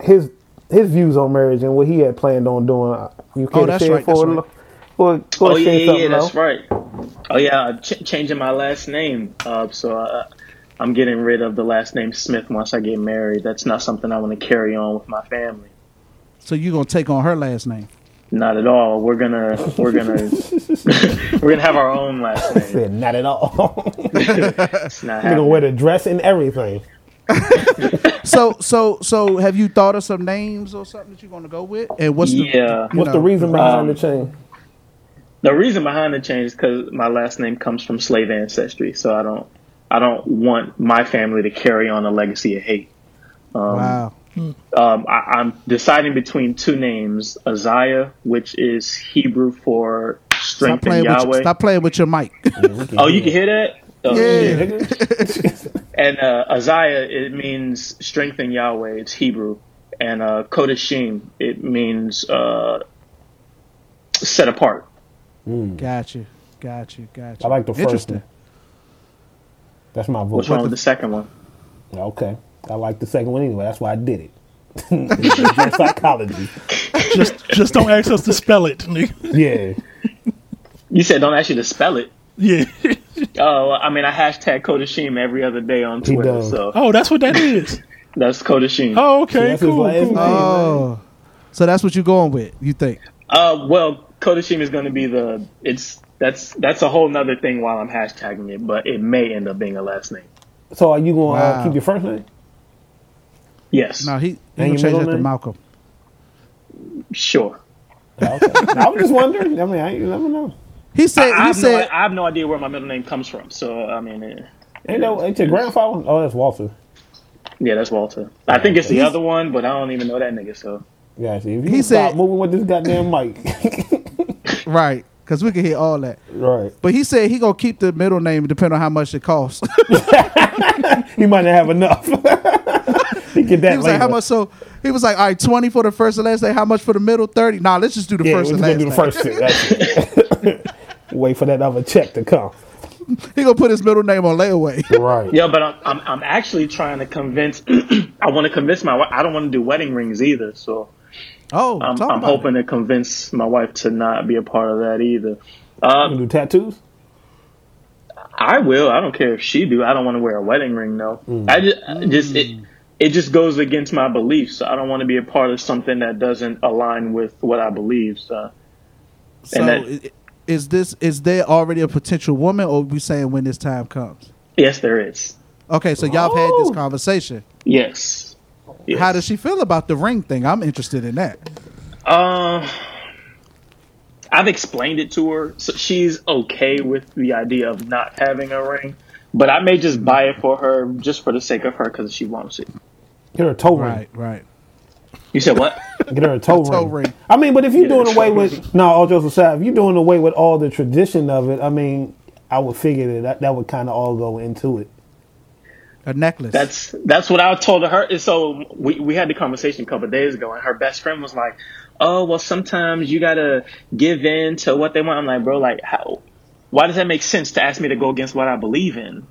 Speaker 1: his his views on marriage and what he had planned on doing. You
Speaker 2: Oh,
Speaker 1: can't
Speaker 2: that's right,
Speaker 1: for
Speaker 2: that's right.
Speaker 1: For, for
Speaker 3: Oh yeah, yeah,
Speaker 1: something,
Speaker 3: yeah,
Speaker 1: Lo?
Speaker 3: that's right. Oh yeah, ch- changing my last name. Uh, so uh, I'm getting rid of the last name Smith once I get married. That's not something I want to carry on with my family.
Speaker 2: So you gonna take on her last name?
Speaker 3: Not at all. We're gonna we're gonna we're gonna have our own last name.
Speaker 1: Said not at all.
Speaker 3: It's not
Speaker 1: you gonna wear the dress and everything.
Speaker 2: So so so have you thought of some names or something that you're gonna go with? And what's the
Speaker 3: Yeah.
Speaker 2: you
Speaker 1: What's the reason behind
Speaker 3: um,
Speaker 1: the change?
Speaker 3: The reason behind the change is because my last name comes from slave ancestry, so I don't I don't want my family to carry on a legacy of hate. Um,
Speaker 2: Wow.
Speaker 3: um, I, I'm deciding between two names: Isaiah, which is Hebrew for strength in
Speaker 2: playing with
Speaker 3: Yahweh.
Speaker 2: stop playing with your mic.
Speaker 3: Oh, you can hear that? Oh,
Speaker 2: Yeah.
Speaker 3: And uh, Isaiah, it means strength in Yahweh. It's Hebrew. And uh, Kodashim, it means uh, set apart.
Speaker 2: Got you. Got you. Got you.
Speaker 1: I like the first one. That's my vote.
Speaker 3: What's wrong with the second one?
Speaker 1: Okay. I like the second one anyway. That's why I did it. Just psychology.
Speaker 4: just just don't ask us to spell it. nigga.
Speaker 1: Yeah.
Speaker 3: You said don't ask you to spell it.
Speaker 4: yeah.
Speaker 3: Oh, I mean, I hashtag Kodashim every other day on
Speaker 1: He
Speaker 3: Twitter,
Speaker 1: does.
Speaker 3: so
Speaker 4: Oh, that's what that is.
Speaker 3: that's Kodashim.
Speaker 4: Oh, okay,
Speaker 1: That's
Speaker 4: cool. cool.
Speaker 1: name.
Speaker 2: Oh. So that's what you're going with, you think?
Speaker 3: Uh, well, Kodashim is going to be the. It's that's that's a whole nother thing while I'm hashtagging it, but it may end up being a last name.
Speaker 1: So are you gonna uh, keep your first name?
Speaker 3: Yes,
Speaker 2: No, he, he
Speaker 1: And
Speaker 2: gonna change
Speaker 1: middle
Speaker 2: that to? Malcolm.
Speaker 3: sure.
Speaker 1: Okay. I was just wondering. I mean, I, you never know.
Speaker 2: He said
Speaker 3: I
Speaker 2: he
Speaker 3: have,
Speaker 2: said
Speaker 3: no, I have no idea where my middle name comes from. So I mean, eh,
Speaker 1: Ain't that ain't your grandfather? Oh, that's Walter.
Speaker 3: yeah, that's Walter. I think it's the
Speaker 2: He's-
Speaker 3: other one, but I don't even know that nigga. So
Speaker 1: Yeah, see, if you
Speaker 2: He
Speaker 1: he stop
Speaker 2: said-
Speaker 1: moving with this goddamn mic,
Speaker 2: right, because we can hear all that.
Speaker 1: right?
Speaker 2: But he said he gonna keep the middle name depending on how much it costs.
Speaker 1: He might not have enough. he get that
Speaker 2: he was
Speaker 1: later.
Speaker 2: like, how much? So he was like, all right, twenty for the first and last day. How much for the middle? Thirty. Nah, let's just do the
Speaker 1: Yeah,
Speaker 2: first
Speaker 1: we're
Speaker 2: and last
Speaker 1: gonna do the first shit. That's it. Wait for that other check to come.
Speaker 2: He gonna put his middle name on layaway.
Speaker 1: Right.
Speaker 3: yeah, but I'm I'm, I'm actually trying to convince. I want to convince my. I don't want to do wedding rings either. So
Speaker 2: Oh,
Speaker 3: I'm,
Speaker 2: talk
Speaker 3: I'm
Speaker 2: about
Speaker 3: hoping to convince my wife to not be a part of that either. Uh,
Speaker 1: You do tattoos?
Speaker 3: I will. I don't care if she do. I don't want to wear a wedding ring though.
Speaker 1: Mm.
Speaker 3: I just, I just it, it just goes against my beliefs. I don't want to be a part of something that doesn't align with what I believe. So
Speaker 2: it. So
Speaker 3: and that-
Speaker 2: i- is this is there already a potential woman, or we saying when this time comes?
Speaker 3: yes, there is.
Speaker 2: Okay, so y'all have had this conversation.
Speaker 3: Yes. Yes.
Speaker 2: How does she feel about the ring thing? I'm interested in that.
Speaker 3: Uh, I've explained it to her, so she's okay with the idea of not having a ring. But I may just buy it for her just for the sake of her because she wants it.
Speaker 1: Get her a toe
Speaker 2: Right,
Speaker 1: ring.
Speaker 2: right.
Speaker 3: You said what?
Speaker 1: Get her a toe,
Speaker 2: toe
Speaker 1: ring.
Speaker 2: ring.
Speaker 1: I mean, but if you're
Speaker 3: Yeah,
Speaker 1: doing
Speaker 3: toe
Speaker 1: away
Speaker 3: ring.
Speaker 1: with no, all jokes aside, if you're doing away with all the tradition of it, I mean, I would figure that that, that would kind of all go into it.
Speaker 2: A necklace.
Speaker 3: That's that's what I told her. And So we we had the conversation a couple of days ago, and her best friend was like, "Oh, well, sometimes you gotta give in to what they want." I'm like, bro, like how? Why does that make sense to ask me to go against what I believe in?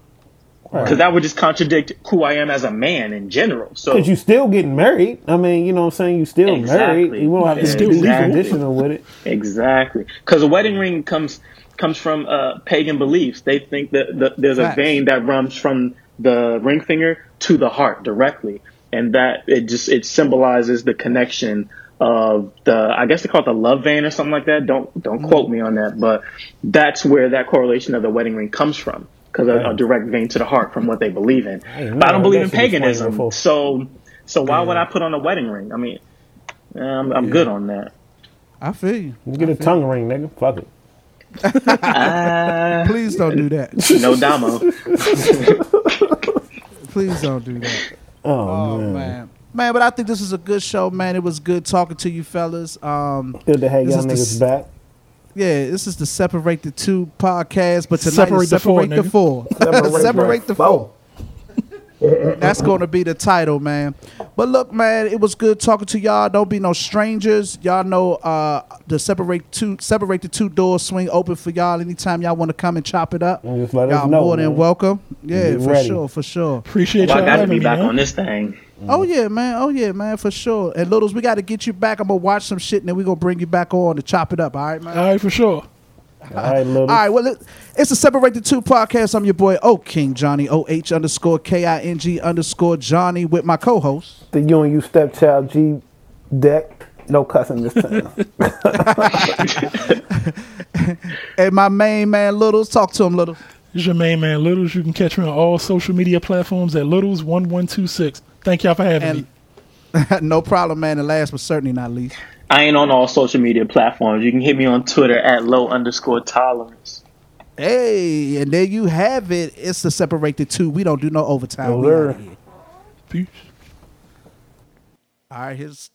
Speaker 3: Because that would just contradict who I am as a man in general. So
Speaker 1: Because you still getting married. I mean, you know what I'm saying? You still
Speaker 3: Exactly.
Speaker 1: married. You won't have to
Speaker 3: It's
Speaker 1: be traditional with it.
Speaker 3: Exactly, because a wedding ring comes comes from uh, pagan beliefs. They think that the, there's a vein that runs from the ring finger to the heart directly, and that it just it symbolizes the connection of the I guess they call it the love vein or something like that. Don't don't quote me on that, but that's where that correlation of the wedding ring comes from. Because a, a direct vein to the heart from what they believe in.
Speaker 1: ain't
Speaker 3: But I don't believe in paganism.
Speaker 1: before.
Speaker 3: So so why would I put on a wedding ring? I mean, I'm, I'm good on that.
Speaker 2: I feel you.
Speaker 1: You get a tongue ring, nigga. Fuck it.
Speaker 3: Uh,
Speaker 2: Please don't do that.
Speaker 3: no damo.
Speaker 2: Please don't do that.
Speaker 1: Oh,
Speaker 2: Oh
Speaker 1: man.
Speaker 2: man. Man, but I think this is a good show, man. It was good talking to you fellas. Um
Speaker 1: Good to have
Speaker 2: This
Speaker 1: y'all niggas
Speaker 2: the
Speaker 1: back.
Speaker 2: yeah, this is the Separate the Two podcast, but tonight
Speaker 4: Separate
Speaker 2: is
Speaker 4: the Four,
Speaker 2: Separate the. Four.
Speaker 1: Separate
Speaker 2: Separate
Speaker 1: the
Speaker 2: the Four. That's going to be the title, man. But look, man, it was good talking to y'all. Don't be no strangers. Y'all know uh the separate two separate the two doors swing open for y'all anytime y'all want to come and chop it up.
Speaker 1: Just let
Speaker 2: Y'all
Speaker 1: know,
Speaker 2: more than
Speaker 1: man.
Speaker 2: welcome. Yeah, for
Speaker 1: ready.
Speaker 2: sure, for sure.
Speaker 4: Appreciate
Speaker 3: Well,
Speaker 4: y'all
Speaker 3: got to
Speaker 4: having
Speaker 3: be
Speaker 4: me,
Speaker 3: back
Speaker 4: man.
Speaker 3: on this thing.
Speaker 2: Oh yeah, man. Oh yeah, man, for sure. And Littles, we got to get you back. I'm gonna watch some shit, and then we gonna bring you back on to chop it up. All right, man.
Speaker 4: All right, for sure.
Speaker 1: All right, little.
Speaker 2: All right, well, it's a Separate the Two podcast. I'm your boy, O King Jonny, O H underscore K I N G underscore Jonny, with my co host.
Speaker 1: The you and you stepchild G Dek. No cussing this time.
Speaker 2: And my main man, Littles. Talk to him, Littles.
Speaker 4: It's your main man, Littles. You can catch me on all social media platforms at Littles1126. Thank y'all for having
Speaker 2: And
Speaker 4: me.
Speaker 2: no problem, man. And last but certainly not least.
Speaker 3: I ain't on all social media platforms. You can hit me on Twitter at low underscore tolerance.
Speaker 2: Hey, and there you have it. It's the Separate the Two. We don't do no overtime.
Speaker 1: Yes,
Speaker 2: We here.
Speaker 4: Peace.
Speaker 2: All right, here's.